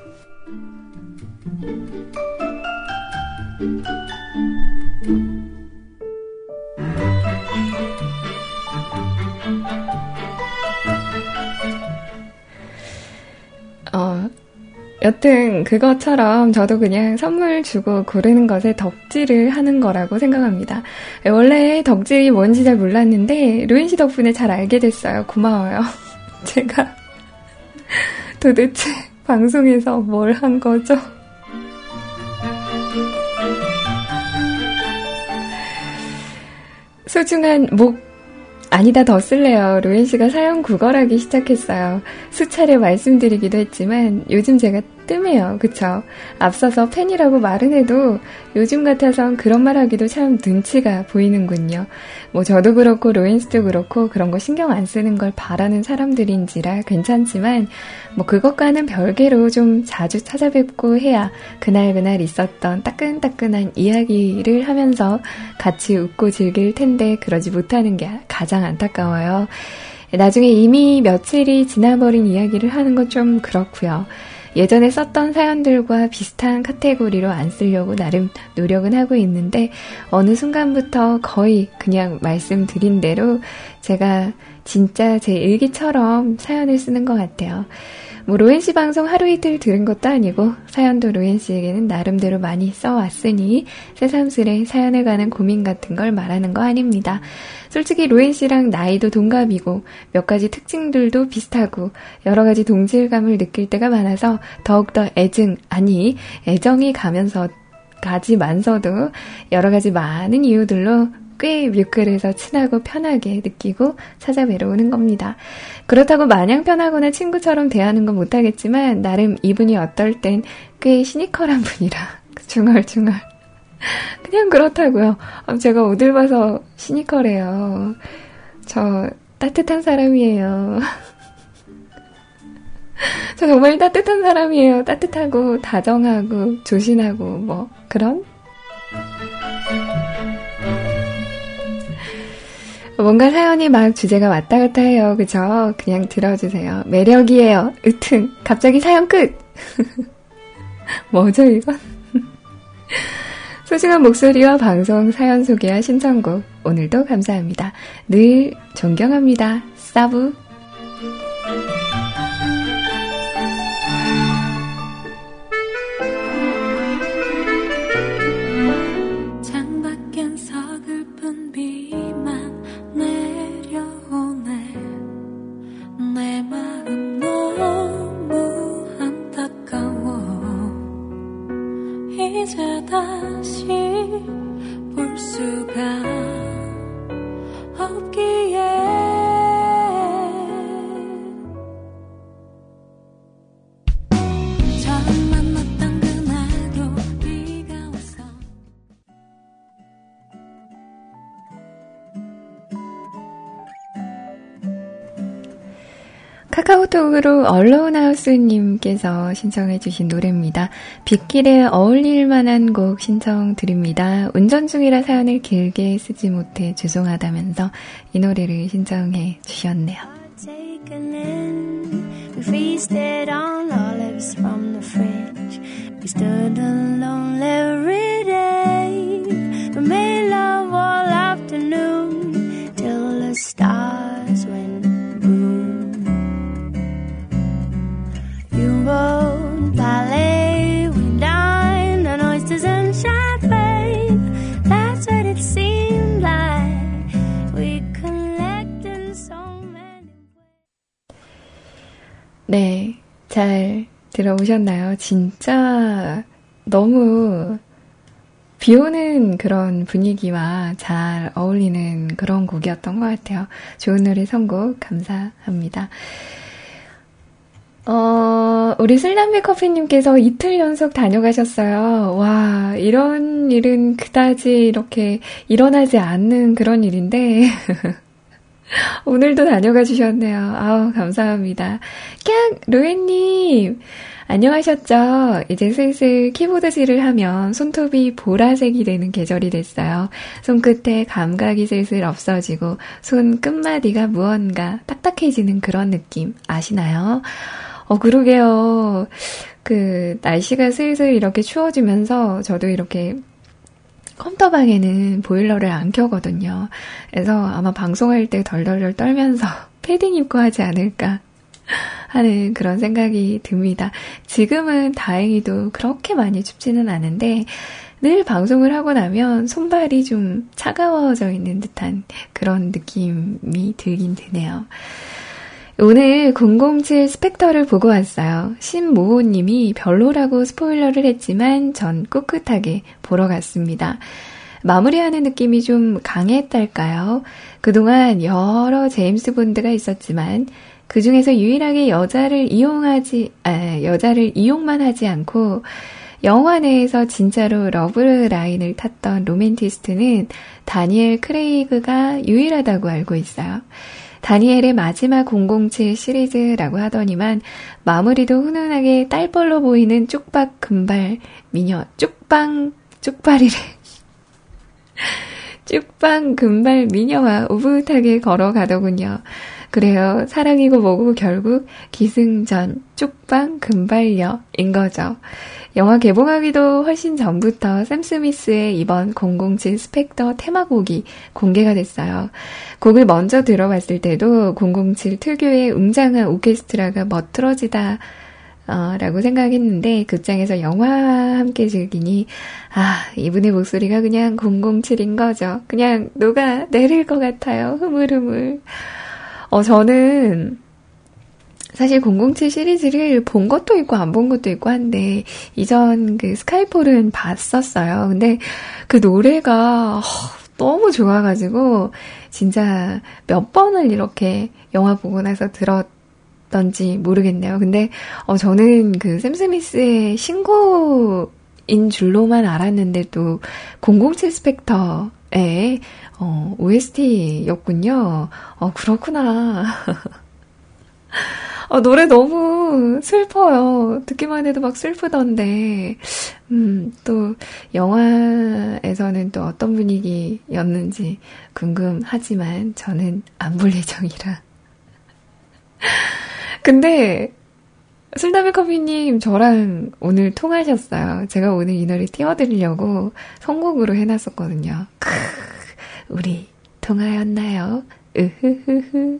여튼 그것처럼 저도 그냥 선물 주고 고르는 것에 덕질을 하는 거라고 생각합니다. 원래 덕질이 뭔지 잘 몰랐는데 루인 씨 덕분에 잘 알게 됐어요. 고마워요. 제가 도대체 방송에서 뭘 한 거죠? 소중한 목 아니다 더 쓸래요. 로엔 씨가 사연 구걸하기 시작했어요. 수차례 말씀드리기도 했지만 요즘 제가 뜸해요. 그쵸? 앞서서 팬이라고 말은 해도 요즘 같아선 그런 말 하기도 참 눈치가 보이는군요. 뭐 저도 그렇고 로엔스도 그렇고 그런 거 신경 안 쓰는 걸 바라는 사람들인지라 괜찮지만 뭐 그것과는 별개로 좀 자주 찾아뵙고 해야 그날그날 있었던 따끈따끈한 이야기를 하면서 같이 웃고 즐길 텐데 그러지 못하는 게 가장 안타까워요. 나중에 이미 며칠이 지나버린 이야기를 하는 건 좀 그렇고요. 예전에 썼던 사연들과 비슷한 카테고리로 안 쓰려고 나름 노력은 하고 있는데 어느 순간부터 거의 그냥 말씀드린 대로 제가 진짜 제 일기처럼 사연을 쓰는 것 같아요. 뭐 로엔 씨 방송 하루 이틀 들은 것도 아니고 사연도 로엔 씨에게는 나름대로 많이 써왔으니 새삼스레 사연에 관한 고민 같은 걸 말하는 거 아닙니다. 솔직히 로엔 씨랑 나이도 동갑이고 몇 가지 특징들도 비슷하고 여러 가지 동질감을 느낄 때가 많아서 더욱더 애증 아니 애정이 가면서 가지만서도 여러 가지 많은 이유들로 꽤 뮤클에서 친하고 편하게 느끼고 찾아뵈러 오는 겁니다. 그렇다고 마냥 편하거나 친구처럼 대하는 건 못하겠지만 나름 이분이 어떨 땐 꽤 시니컬한 분이라 중얼중얼 그냥 그렇다고요. 어, 제가 어딜 봐서 시니컬해요. 저 따뜻한 사람이에요. 저 정말 따뜻한 사람이에요. 따뜻하고 다정하고 조신하고 뭐 그런 뭔가 사연이 막 주제가 왔다 갔다 해요. 그죠? 그냥 들어주세요. 매력이에요. 으튼, 갑자기 사연 끝! 뭐죠, 이건? 소중한 목소리와 방송 사연 소개와 신청곡. 오늘도 감사합니다. 늘 존경합니다. 사부. 카카오톡으로 얼로우하우스님께서 신청해주신 노래입니다. 빗길에 어울릴 만한 곡 신청드립니다. 운전 중이라 사연을 길게 쓰지 못해 죄송하다면서 이 노래를 신청해 주셨네요. Rode ballet, we dined on oysters and champagne. That's what it seemed like. We collected so many. 네, 잘 들어오셨나요? 진짜 너무 비 오는 그런 분위기와 잘 어울리는 그런 곡이었던 것 같아요. 좋은 노래 선곡 감사합니다. 어, 우리 슬람비 커피님께서 이틀 연속 다녀가셨어요. 와, 이런 일은 그다지 이렇게 일어나지 않는 그런 일인데. 오늘도 다녀가 주셨네요. 아우, 감사합니다. 깍, 로엔님. 안녕하셨죠? 이제 슬슬 키보드질을 하면 손톱이 보라색이 되는 계절이 됐어요. 손끝에 감각이 슬슬 없어지고 손 끝마디가 무언가 딱딱해지는 그런 느낌 아시나요? 어, 그러게요. 그, 날씨가 슬슬 이렇게 추워지면서 저도 이렇게 컴퓨터 방에는 보일러를 안 켜거든요. 그래서 아마 방송할 때 덜덜덜 떨면서 패딩 입고 하지 않을까 하는 그런 생각이 듭니다. 지금은 다행히도 그렇게 많이 춥지는 않은데 늘 방송을 하고 나면 손발이 좀 차가워져 있는 듯한 그런 느낌이 들긴 드네요. 오늘 007 스펙터를 보고 왔어요. 신모호님이 별로라고 스포일러를 했지만 전 꿋꿋하게 보러 갔습니다. 마무리하는 느낌이 좀 강했달까요? 그동안 여러 제임스 본드가 있었지만 그 중에서 유일하게 여자를 이용하지, 아, 여자를 이용만 하지 않고 영화 내에서 진짜로 러브 라인을 탔던 로맨티스트는 다니엘 크레이그가 유일하다고 알고 있어요. 다니엘의 마지막 007 시리즈라고 하더니만 마무리도 훈훈하게 딸벌로 보이는 쭉박 금발 미녀 쭉빵 쭉발이래. 쭉빵 금발 미녀와 오붓하게 걸어가더군요. 그래요. 사랑이고 뭐고 결국 기승전 쭉빵 금발녀인 거죠. 영화 개봉하기도 훨씬 전부터 샘 스미스의 이번 007 스펙터 테마곡이 공개가 됐어요. 곡을 먼저 들어봤을 때도 007 특유의 웅장한 오케스트라가 멋들어지다 어, 라고 생각했는데 극장에서 영화와 함께 즐기니 아 이분의 목소리가 그냥 007인 거죠. 그냥 녹아 내릴 것 같아요. 흐물흐물. 어 저는 사실 007 시리즈를 본 것도 있고 안 본 것도 있고 한데 이전 그 스카이폴은 봤었어요. 근데 그 노래가 너무 좋아가지고 진짜 몇 번을 이렇게 영화 보고 나서 들었던지 모르겠네요. 근데 어 저는 그 샘 스미스의 신곡인 줄로만 알았는데도 007 스펙터의 어, OST였군요. 어, 그렇구나. 어, 노래 너무 슬퍼요. 듣기만 해도 막 슬프던데, 음, 또, 영화에서는 또 어떤 분위기였는지 궁금하지만 저는 안 볼 예정이라. 근데, 술담의 커피님 저랑 오늘 통하셨어요. 제가 오늘 이 노래 띄워드리려고 선곡으로 해놨었거든요. 크, 우리 통하였나요? 으흐흐흐.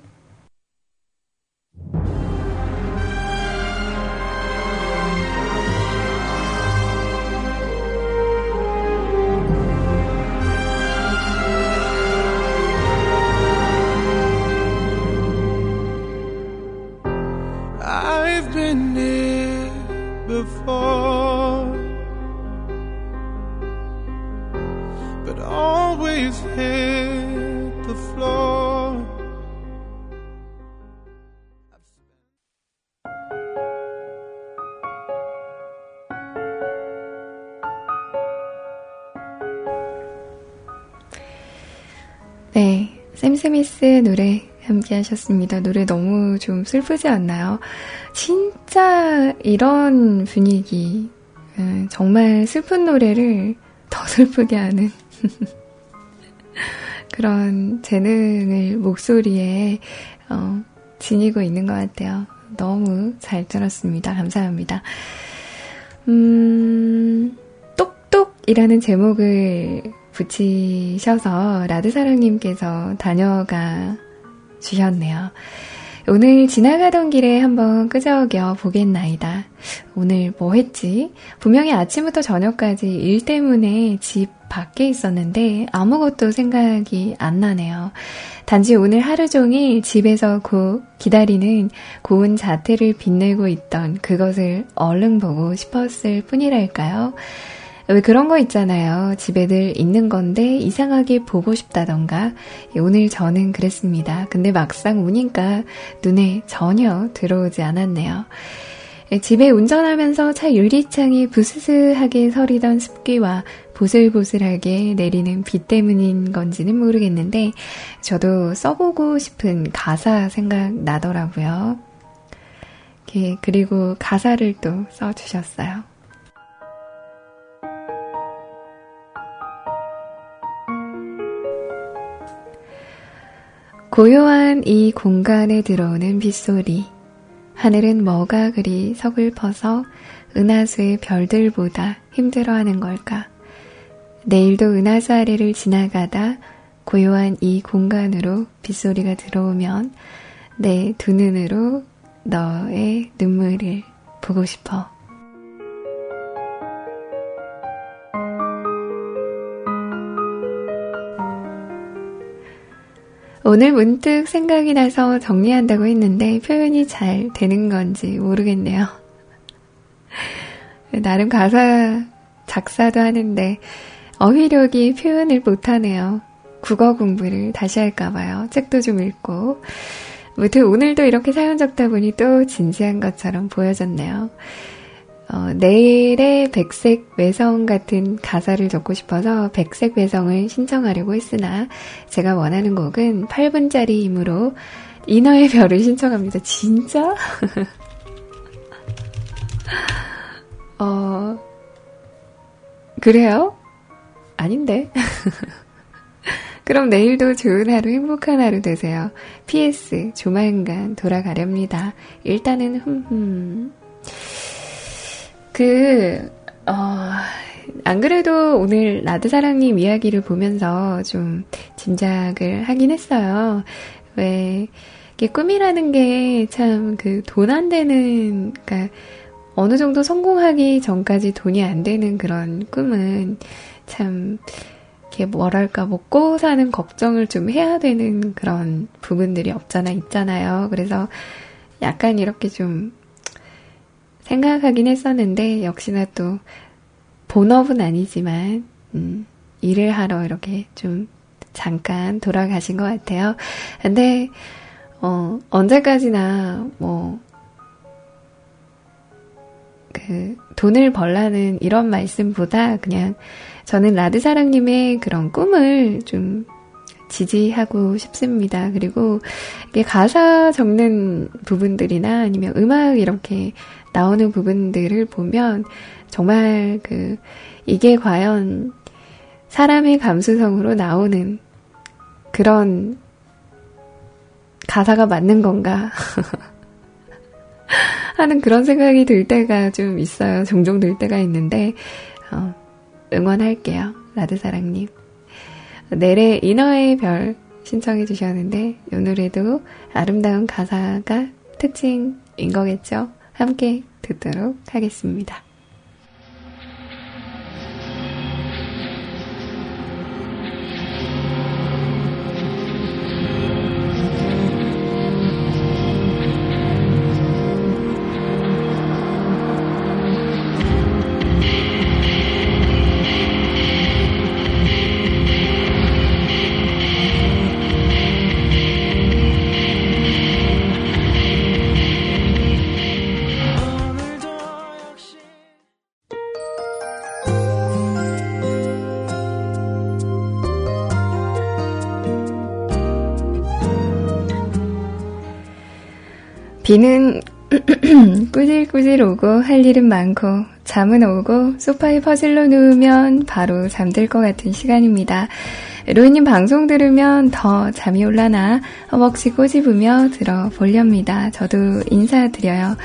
Been here before, always hit the floor. 네, 샘 스미스의 노래 함께 하셨습니다. 노래 너무 좀 슬프지 않나요? 진짜 이런 분위기, 음, 정말 슬픈 노래를 더 슬프게 하는 그런 재능을 목소리에 어, 지니고 있는 것 같아요. 너무 잘 들었습니다. 감사합니다. 음, 똑똑이라는 제목을 붙이셔서 라드사랑님께서 다녀가 주셨네요. 오늘 지나가던 길에 한번 끄적여 보겠나이다. 오늘 뭐 했지? 분명히 아침부터 저녁까지 일 때문에 집 밖에 있었는데 아무것도 생각이 안 나네요. 단지 오늘 하루 종일 집에서 고 기다리는 고운 자태를 빛내고 있던 그것을 얼른 보고 싶었을 뿐이랄까요? 왜 그런 거 있잖아요. 집에 늘 있는 건데 이상하게 보고 싶다던가. 오늘 저는 그랬습니다. 근데 막상 오니까 눈에 전혀 들어오지 않았네요. 집에 운전하면서 차 유리창에 부스스하게 서리던 습기와 보슬보슬하게 내리는 비 때문인 건지는 모르겠는데 저도 써보고 싶은 가사 생각 나더라고요. 이렇게 그리고 가사를 또 써주셨어요. 고요한 이 공간에 들어오는 빗소리. 하늘은 뭐가 그리 서글퍼서 은하수의 별들보다 힘들어하는 걸까? 내일도 은하수 아래를 지나가다 고요한 이 공간으로 빗소리가 들어오면 내 두 눈으로 너의 눈물을 보고 싶어. 오늘 문득 생각이 나서 정리한다고 했는데 표현이 잘 되는 건지 모르겠네요. 나름 가사 작사도 하는데 어휘력이 표현을 못하네요. 국어 공부를 다시 할까봐요. 책도 좀 읽고. 무튼 오늘도 이렇게 사연 적다 보니 또 진지한 것처럼 보여졌네요. 어, 내일의 백색 외성 같은 가사를 적고 싶어서 백색 외성을 신청하려고 했으나 제가 원하는 곡은 8분짜리이므로 인어의 별을 신청합니다. 진짜? 어, 그래요? 아닌데. 그럼 내일도 좋은 하루, 행복한 하루 되세요. PS, 조만간 돌아가렵니다. 일단은, 흠흠. 그, 어, 안 그래도 오늘 라드사랑님 이야기를 보면서 좀 짐작을 하긴 했어요. 왜, 이게 꿈이라는 게 참 그 돈 안 되는, 그니까 어느 정도 성공하기 전까지 돈이 안 되는 그런 꿈은 참, 이렇게 뭐랄까, 먹고 사는 걱정을 좀 해야 되는 그런 부분들이 없잖아, 있잖아요. 그래서 약간 이렇게 좀 생각하긴 했었는데 역시나 또 본업은 아니지만 음, 일을 하러 이렇게 좀 잠깐 돌아가신 것 같아요. 근데 어, 언제까지나 뭐 그 돈을 벌라는 이런 말씀보다 그냥 저는 라드사랑님의 그런 꿈을 좀 지지하고 싶습니다. 그리고 이게 가사 적는 부분들이나 아니면 음악 이렇게 나오는 부분들을 보면 정말 그 이게 과연 사람의 감수성으로 나오는 그런 가사가 맞는 건가 하는 그런 생각이 들 때가 좀 있어요. 종종 들 때가 있는데 어, 응원할게요. 라드사랑님. 내래 인어의 별 신청해 주셨는데 이 노래도 아름다운 가사가 특징인 거겠죠. 함께 듣도록 하겠습니다. 비는 꾸질꾸질 오고 할 일은 많고 잠은 오고 소파에 퍼질러 누우면 바로 잠들 것 같은 시간입니다. 로이님 방송 들으면 더 잠이 올라나 허벅지 꼬집으며 들어보렵니다. 저도 인사드려요.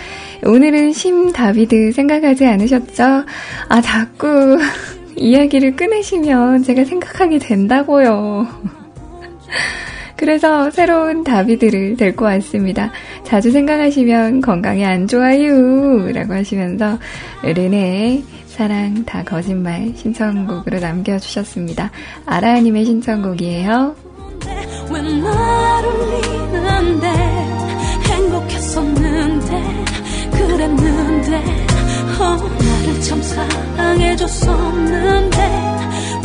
오늘은 심 다비드 생각하지 않으셨죠? 아 자꾸 이야기를 끊으시면 제가 생각하게 된다고요. 그래서 새로운 다비드를 데리고 왔습니다. 자주 생각하시면 건강에 안 좋아요. 라고 하시면서 르네 사랑 다 거짓말 신청곡으로 남겨주셨습니다. 아라님의 신청곡이에요. 행복했었는데 그랬는데 어, 나를 참 사랑해줬었는데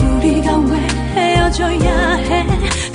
우리가 왜 헤어져야 해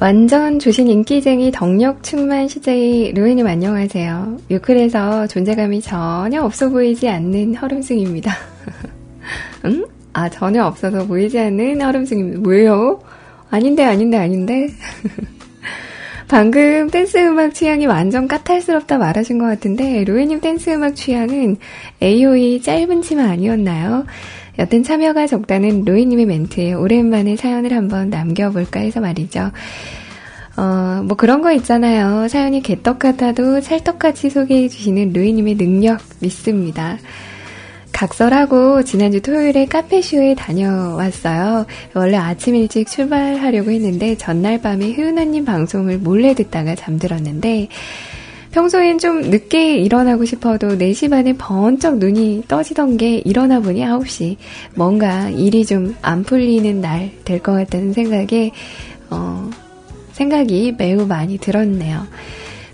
완전 조신 인기쟁이 덕력 충만 CJ 루이님 안녕하세요. 뮤클에서 존재감이 전혀 없어 보이지 않는 허름승입니다. 응? 아, 전혀 없어서 보이지 않는 허름승입니다. 뭐예요? 아닌데, 아닌데, 아닌데. 방금 댄스 음악 취향이 완전 까탈스럽다 말하신 것 같은데, 로에님 댄스 음악 취향은 AOA 짧은 치마 아니었나요? 여튼 참여가 적다는 로이님의 멘트에 오랜만에 사연을 한번 남겨볼까 해서 말이죠. 어, 뭐 그런 거 있잖아요. 사연이 개떡 같아도 찰떡같이 소개해 주시는 루이님의 능력 믿습니다. 각설하고 지난주 토요일에 카페쇼에 다녀왔어요. 원래 아침 일찍 출발하려고 했는데 전날 밤에 흐은아님 방송을 몰래 듣다가 잠들었는데 평소엔 좀 늦게 일어나고 싶어도 4시 반에 번쩍 눈이 떠지던 게 일어나 보니 9시. 뭔가 일이 좀 안 풀리는 날 될 것 같다는 생각에, 어, 생각이 매우 많이 들었네요.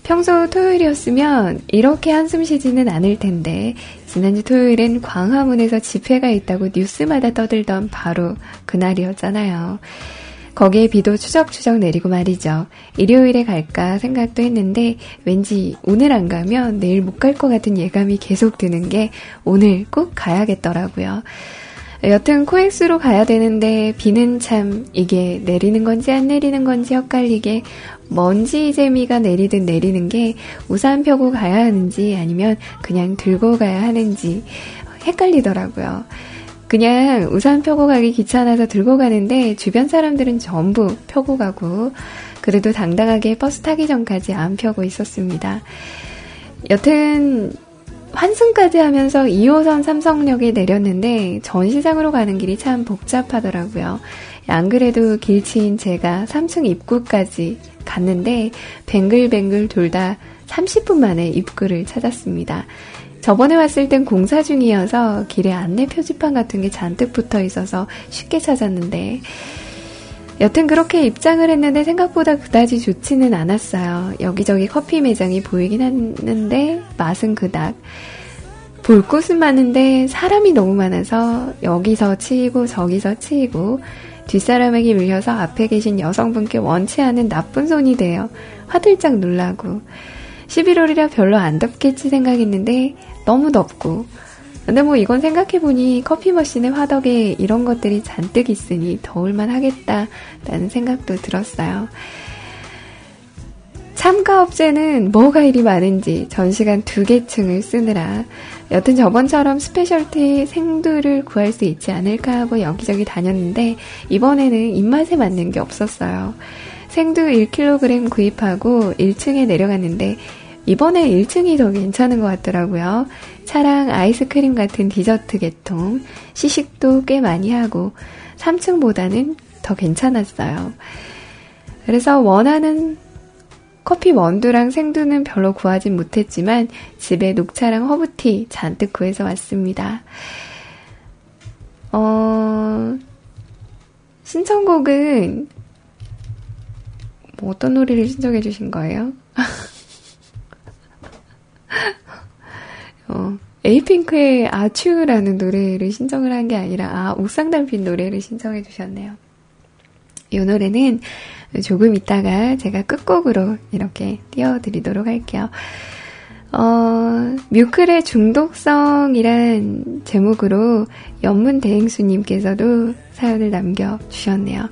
평소 토요일이었으면 이렇게 한숨 쉬지는 않을 텐데, 지난주 토요일엔 광화문에서 집회가 있다고 뉴스마다 떠들던 바로 그날이었잖아요. 거기에 비도 추적추적 내리고 말이죠. 일요일에 갈까 생각도 했는데 왠지 오늘 안 가면 내일 못 갈 것 같은 예감이 계속 드는 게 오늘 꼭 가야겠더라고요. 여튼 코엑스로 가야 되는데 비는 참 이게 내리는 건지 안 내리는 건지 헷갈리게 먼지 재미가 내리든 내리는 게 우산 펴고 가야 하는지 아니면 그냥 들고 가야 하는지 헷갈리더라고요. 그냥 우산 펴고 가기 귀찮아서 들고 가는데 주변 사람들은 전부 펴고 가고 그래도 당당하게 버스 타기 전까지 안 펴고 있었습니다. 여튼 환승까지 하면서 2호선 삼성역에 내렸는데 전시장으로 가는 길이 참 복잡하더라고요. 안 그래도 길치인 제가 3층 입구까지 갔는데 뱅글뱅글 돌다 30분 만에 입구를 찾았습니다. 저번에 왔을 땐 공사 중이어서 길에 안내 표지판 같은 게 잔뜩 붙어 있어서 쉽게 찾았는데 여튼 그렇게 입장을 했는데 생각보다 그다지 좋지는 않았어요. 여기저기 커피 매장이 보이긴 했는데 맛은 그닥. 볼 곳은 많은데 사람이 너무 많아서 여기서 치이고 저기서 치이고 뒷사람에게 밀려서 앞에 계신 여성분께 원치 않은 나쁜 손이 돼요. 화들짝 놀라고. 11월이라 별로 안 덥겠지 생각했는데 너무 덥고 근데 뭐 이건 생각해보니 커피 머신의 화덕에 이런 것들이 잔뜩 있으니 더울만 하겠다라는 생각도 들었어요. 참가업체는 뭐가 이리 많은지 전시관 두개 층을 쓰느라 여튼 저번처럼 specialty 생두를 구할 수 있지 않을까 하고 여기저기 다녔는데 이번에는 입맛에 맞는 게 없었어요. 생두 1kg 구입하고 1층에 내려갔는데 이번에 1층이 더 괜찮은 것 같더라고요. 차랑 아이스크림 같은 디저트 계통, 시식도 꽤 많이 하고 3층보다는 더 괜찮았어요. 그래서 원하는 커피 원두랑 생두는 별로 구하진 못했지만 집에 녹차랑 허브티 잔뜩 구해서 왔습니다. 어, 신청곡은 뭐 어떤 노래를 신청해 주신 거예요? 어, 에이핑크의 아츄라는 노래를 신청을 한 게 아니라, 아, 옥상달빛 노래를 신청해 주셨네요. 이 노래는 조금 있다가 제가 끝곡으로 이렇게 띄워드리도록 할게요. 어, 뮤클의 중독성이란 제목으로 연문 대행수님께서도 사연을 남겨주셨네요.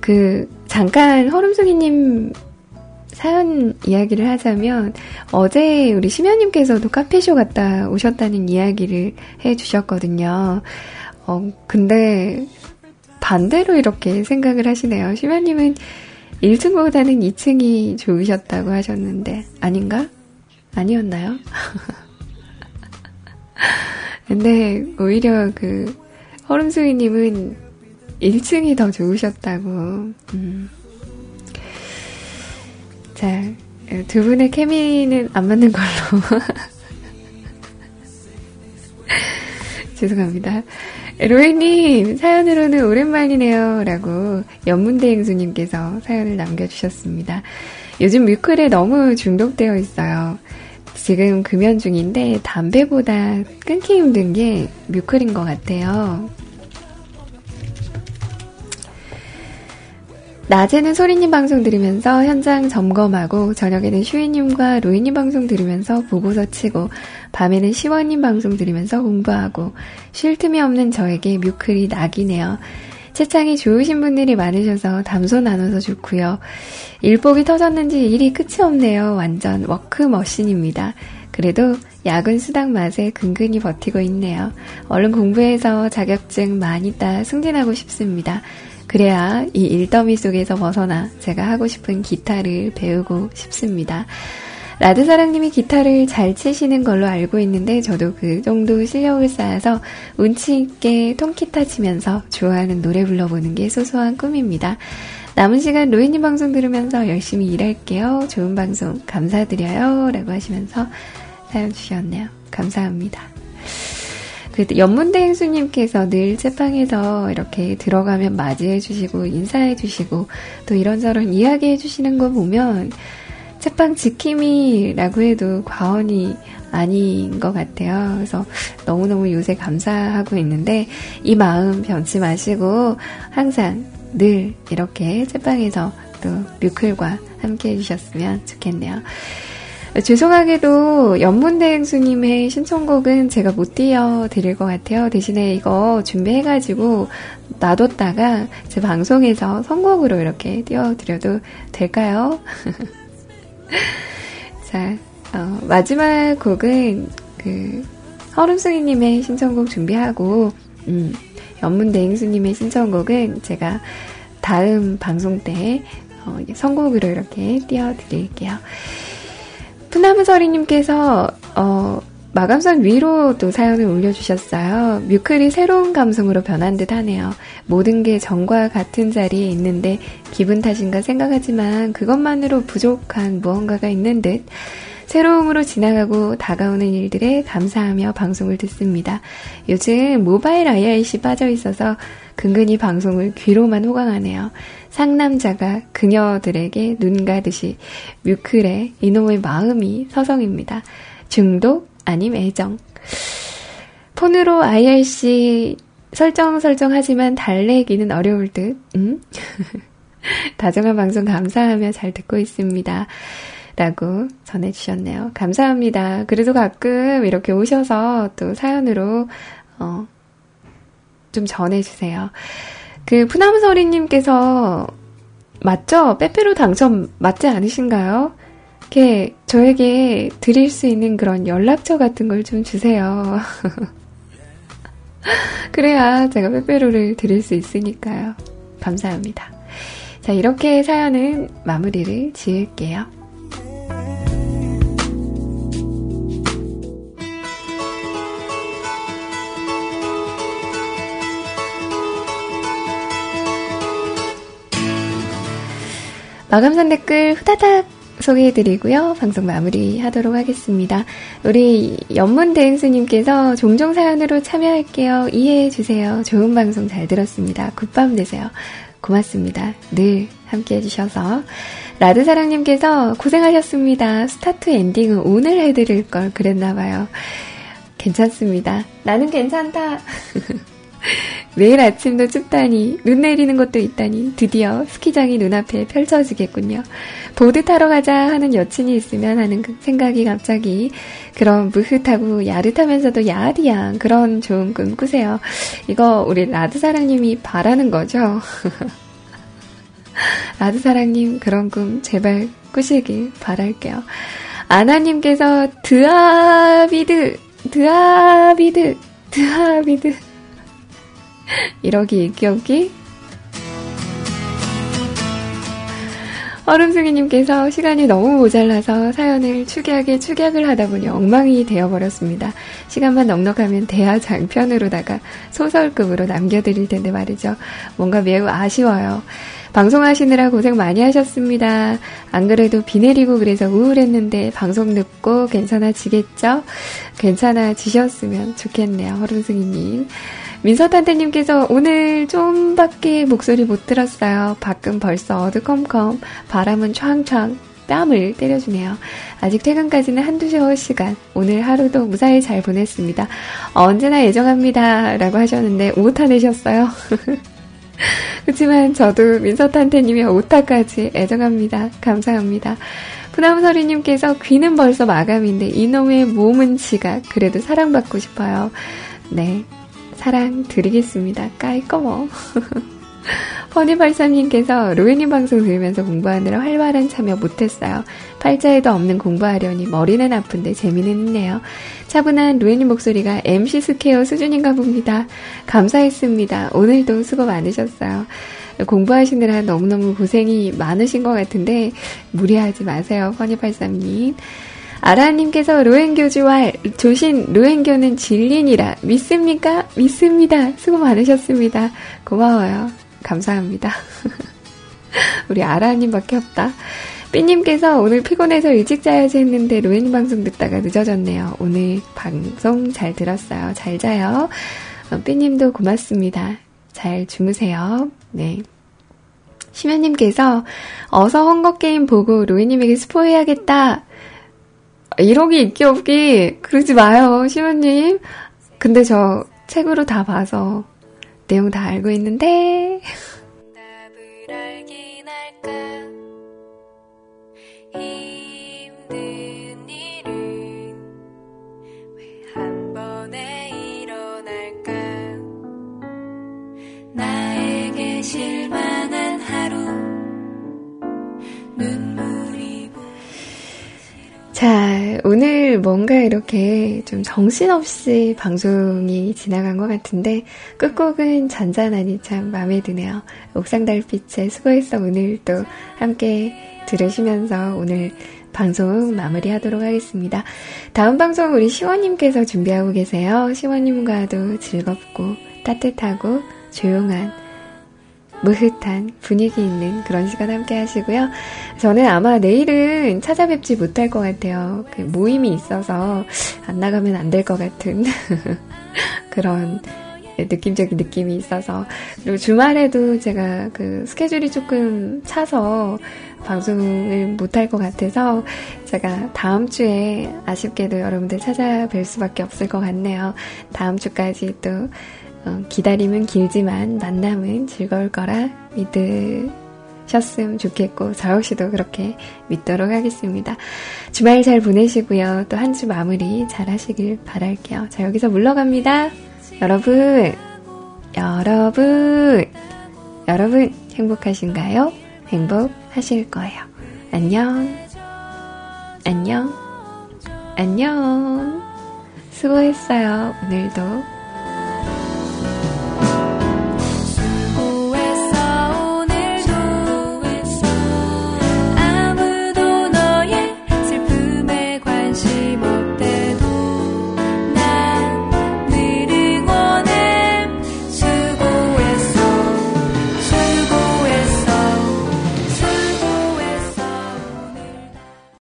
그, 잠깐 허름송이님 사연 이야기를 하자면 어제 우리 심연님께서도 카페쇼 갔다 오셨다는 이야기를 해 주셨거든요. 어, 근데 반대로 이렇게 생각을 하시네요. 심연님은 1층보다는 2층이 좋으셨다고 하셨는데 아닌가? 아니었나요? 근데 오히려 그 허름수이님은 1층이 더 좋으셨다고. 음. 자, 두 분의 케미는 안 맞는 걸로. 죄송합니다. 로이님, 사연으로는 오랜만이네요. 라고 연문대행수님께서 사연을 남겨주셨습니다. 요즘 뮤클에 너무 중독되어 있어요. 지금 금연 중인데 담배보다 끊기 힘든 게 뮤클인 것 같아요. 낮에는 소리님 방송 들으면서 현장 점검하고 저녁에는 슈이님과 로이님 방송 들으면서 보고서 치고 밤에는 시원님 방송 들으면서 공부하고 쉴 틈이 없는 저에게 뮤클이 낙이네요. 채창이 좋으신 분들이 많으셔서 담소 나눠서 좋고요. 일복이 터졌는지 일이 끝이 없네요. 완전 워크머신입니다. 그래도 야근 수당 맛에 근근히 버티고 있네요. 얼른 공부해서 자격증 많이 따 승진하고 싶습니다. 그래야 이 일더미 속에서 벗어나 제가 하고 싶은 기타를 배우고 싶습니다. 라드사랑님이 기타를 잘 치시는 걸로 알고 있는데 저도 그 정도 실력을 쌓아서 운치 있게 통기타 치면서 좋아하는 노래 불러보는 게 소소한 꿈입니다. 남은 시간 로이님 방송 들으면서 열심히 일할게요. 좋은 방송 감사드려요. 라고 하시면서 사연 주셨네요. 감사합니다. 그 연문대 행수님께서 늘 채팡에서 이렇게 들어가면 맞이해 주시고 인사해 주시고 또 이런저런 이야기해 주시는 거 보면 채팡 지킴이라고 해도 과언이 아닌 것 같아요. 그래서 너무너무 요새 감사하고 있는데 이 마음 변치 마시고 항상 늘 이렇게 채팡에서 또 뮤클과 함께 해주셨으면 좋겠네요. 죄송하게도 연문대행수님의 신청곡은 제가 못 띄워드릴 것 같아요. 대신에 이거 준비해가지고 놔뒀다가 제 방송에서 선곡으로 이렇게 띄워드려도 될까요? 자, 어, 마지막 곡은 그 허름승이님의 신청곡 준비하고 음, 연문대행수님의 신청곡은 제가 다음 방송 때 어, 선곡으로 이렇게 띄워드릴게요. 푸나무서리님께서 어, 마감선 위로 또 사연을 올려주셨어요. 뮤클이 새로운 감성으로 변한 듯 하네요. 모든 게 전과 같은 자리에 있는데 기분 탓인가 생각하지만 그것만으로 부족한 무언가가 있는 듯 새로움으로 지나가고 다가오는 일들에 감사하며 방송을 듣습니다. 요즘 모바일 IRC 빠져 있어서 근근히 방송을 귀로만 호강하네요. 상남자가 그녀들에게 눈 가듯이 뮤클의 이놈의 마음이 서성입니다. 중독 아님 애정. 폰으로 IRC 설정 설정하지만 달래기는 어려울 듯. 음? 다정한 방송 감사하며 잘 듣고 있습니다. 라고 전해주셨네요. 감사합니다. 그래도 가끔 이렇게 오셔서 또 사연으로, 어, 좀 전해주세요. 그, 푸남소리님께서, 맞죠? 빼빼로 당첨 맞지 않으신가요? 이렇게 저에게 드릴 수 있는 그런 연락처 같은 걸 좀 주세요. 그래야 제가 빼빼로를 드릴 수 있으니까요. 감사합니다. 자, 이렇게 사연은 마무리를 지을게요. 마감선 댓글 후다닥 소개해드리고요. 방송 마무리 하도록 하겠습니다. 우리 연문대행수님께서 종종 사연으로 참여할게요. 이해해주세요. 좋은 방송 잘 들었습니다. 굿밤 되세요. 고맙습니다. 늘 함께 해주셔서. 라드사랑님께서 고생하셨습니다. 스타트 엔딩은 오늘 해드릴 걸 그랬나봐요. 괜찮습니다. 나는 괜찮다. 매일 아침도 춥다니, 눈 내리는 것도 있다니, 드디어 스키장이 눈앞에 펼쳐지겠군요. 보드 타러 가자 하는 여친이 있으면 하는 그 생각이 갑자기 그런 무흐하고 야릇하면서도 야디한 그런 좋은 꿈 꾸세요. 이거 우리 라드사랑님이 바라는 거죠? 라드사랑님 그런 꿈 제발 꾸시길 바랄게요. 아나님께서 드아비드, 드아비드, 드아비드. 이러기 이기기 얼음승이님께서 시간이 너무 모자라서 사연을 축약에 축약을 하다 보니 엉망이 되어버렸습니다. 시간만 넉넉하면 대하 장편으로다가 소설급으로 남겨드릴 텐데 말이죠. 뭔가 매우 아쉬워요. 방송하시느라 고생 많이 하셨습니다. 안 그래도 비 내리고 그래서 우울했는데 방송 듣고 괜찮아지겠죠? 괜찮아지셨으면 좋겠네요. 허름승이님. 민서탄태님께서 오늘 좀밖에 목소리 못 들었어요. 밖은 벌써 어두컴컴, 바람은 촥촥 뺨을 때려주네요. 아직 퇴근까지는 한두 시간. 오늘 하루도 무사히 잘 보냈습니다. 언제나 예정합니다. 라고 하셨는데, 오타 내셨어요. 그렇지만 저도 민서탄테님의 오타까지 애정합니다. 감사합니다. 푸나무서리님께서 귀는 벌써 마감인데 이놈의 몸은 지각. 그래도 사랑받고 싶어요. 네. 사랑 드리겠습니다. 까이꺼머. 허니발사님께서 로에님 방송 들으면서 공부하느라 활발한 참여 못했어요. 팔자에도 없는 공부하려니 머리는 아픈데 재미는 있네요. 차분한 로에님 목소리가 MC 스퀘어 수준인가 봅니다. 감사했습니다. 오늘도 수고 많으셨어요. 공부하시느라 너무너무 고생이 많으신 것 같은데 무리하지 마세요. 허니발사님. 아라님께서 로엔교주와 조신 로엔교는 진리니라 믿습니까? 믿습니다. 수고 많으셨습니다. 고마워요. 감사합니다. 우리 아라님밖에 없다. 삐님께서 오늘 피곤해서 일찍 자야지 했는데 로엔님 방송 듣다가 늦어졌네요. 오늘 방송 잘 들었어요. 잘 자요. 어, 삐님도 고맙습니다. 잘 주무세요. 네. 심연님께서 어서 헝거게임 보고 로이님에게 스포해야겠다. 이러기 있기 없기 그러지 마요, 시원님. 근데 저 책으로 다 봐서 내용 다 알고 있는데. 오늘 뭔가 이렇게 좀 정신없이 방송이 지나간 것 같은데, 끝곡은 잔잔하니 참 마음에 드네요. 옥상 달빛에 수고했어 오늘도 함께 들으시면서 오늘 방송 마무리하도록 하겠습니다. 다음 방송 우리 시원님께서 준비하고 계세요. 시원님과도 즐겁고 따뜻하고 조용한 무흐한 분위기 있는 그런 시간 함께 하시고요. 저는 아마 내일은 찾아뵙지 못할 것 같아요. 그 모임이 있어서 안 나가면 안 될 것 같은 그런 느낌적인 느낌이 있어서 그리고 주말에도 제가 그 스케줄이 조금 차서 방송을 못할 것 같아서 제가 다음 주에 아쉽게도 여러분들 찾아뵐 수밖에 없을 것 같네요. 다음 주까지 또 어, 기다림은 길지만 만남은 즐거울 거라 믿으셨으면 좋겠고 저 역시도 그렇게 믿도록 하겠습니다. 주말 잘 보내시고요. 또 한 주 마무리 잘 하시길 바랄게요. 자 여기서 물러갑니다. 여러분 여러분 여러분 행복하신가요? 행복하실 거예요. 안녕 안녕 안녕 수고했어요. 오늘도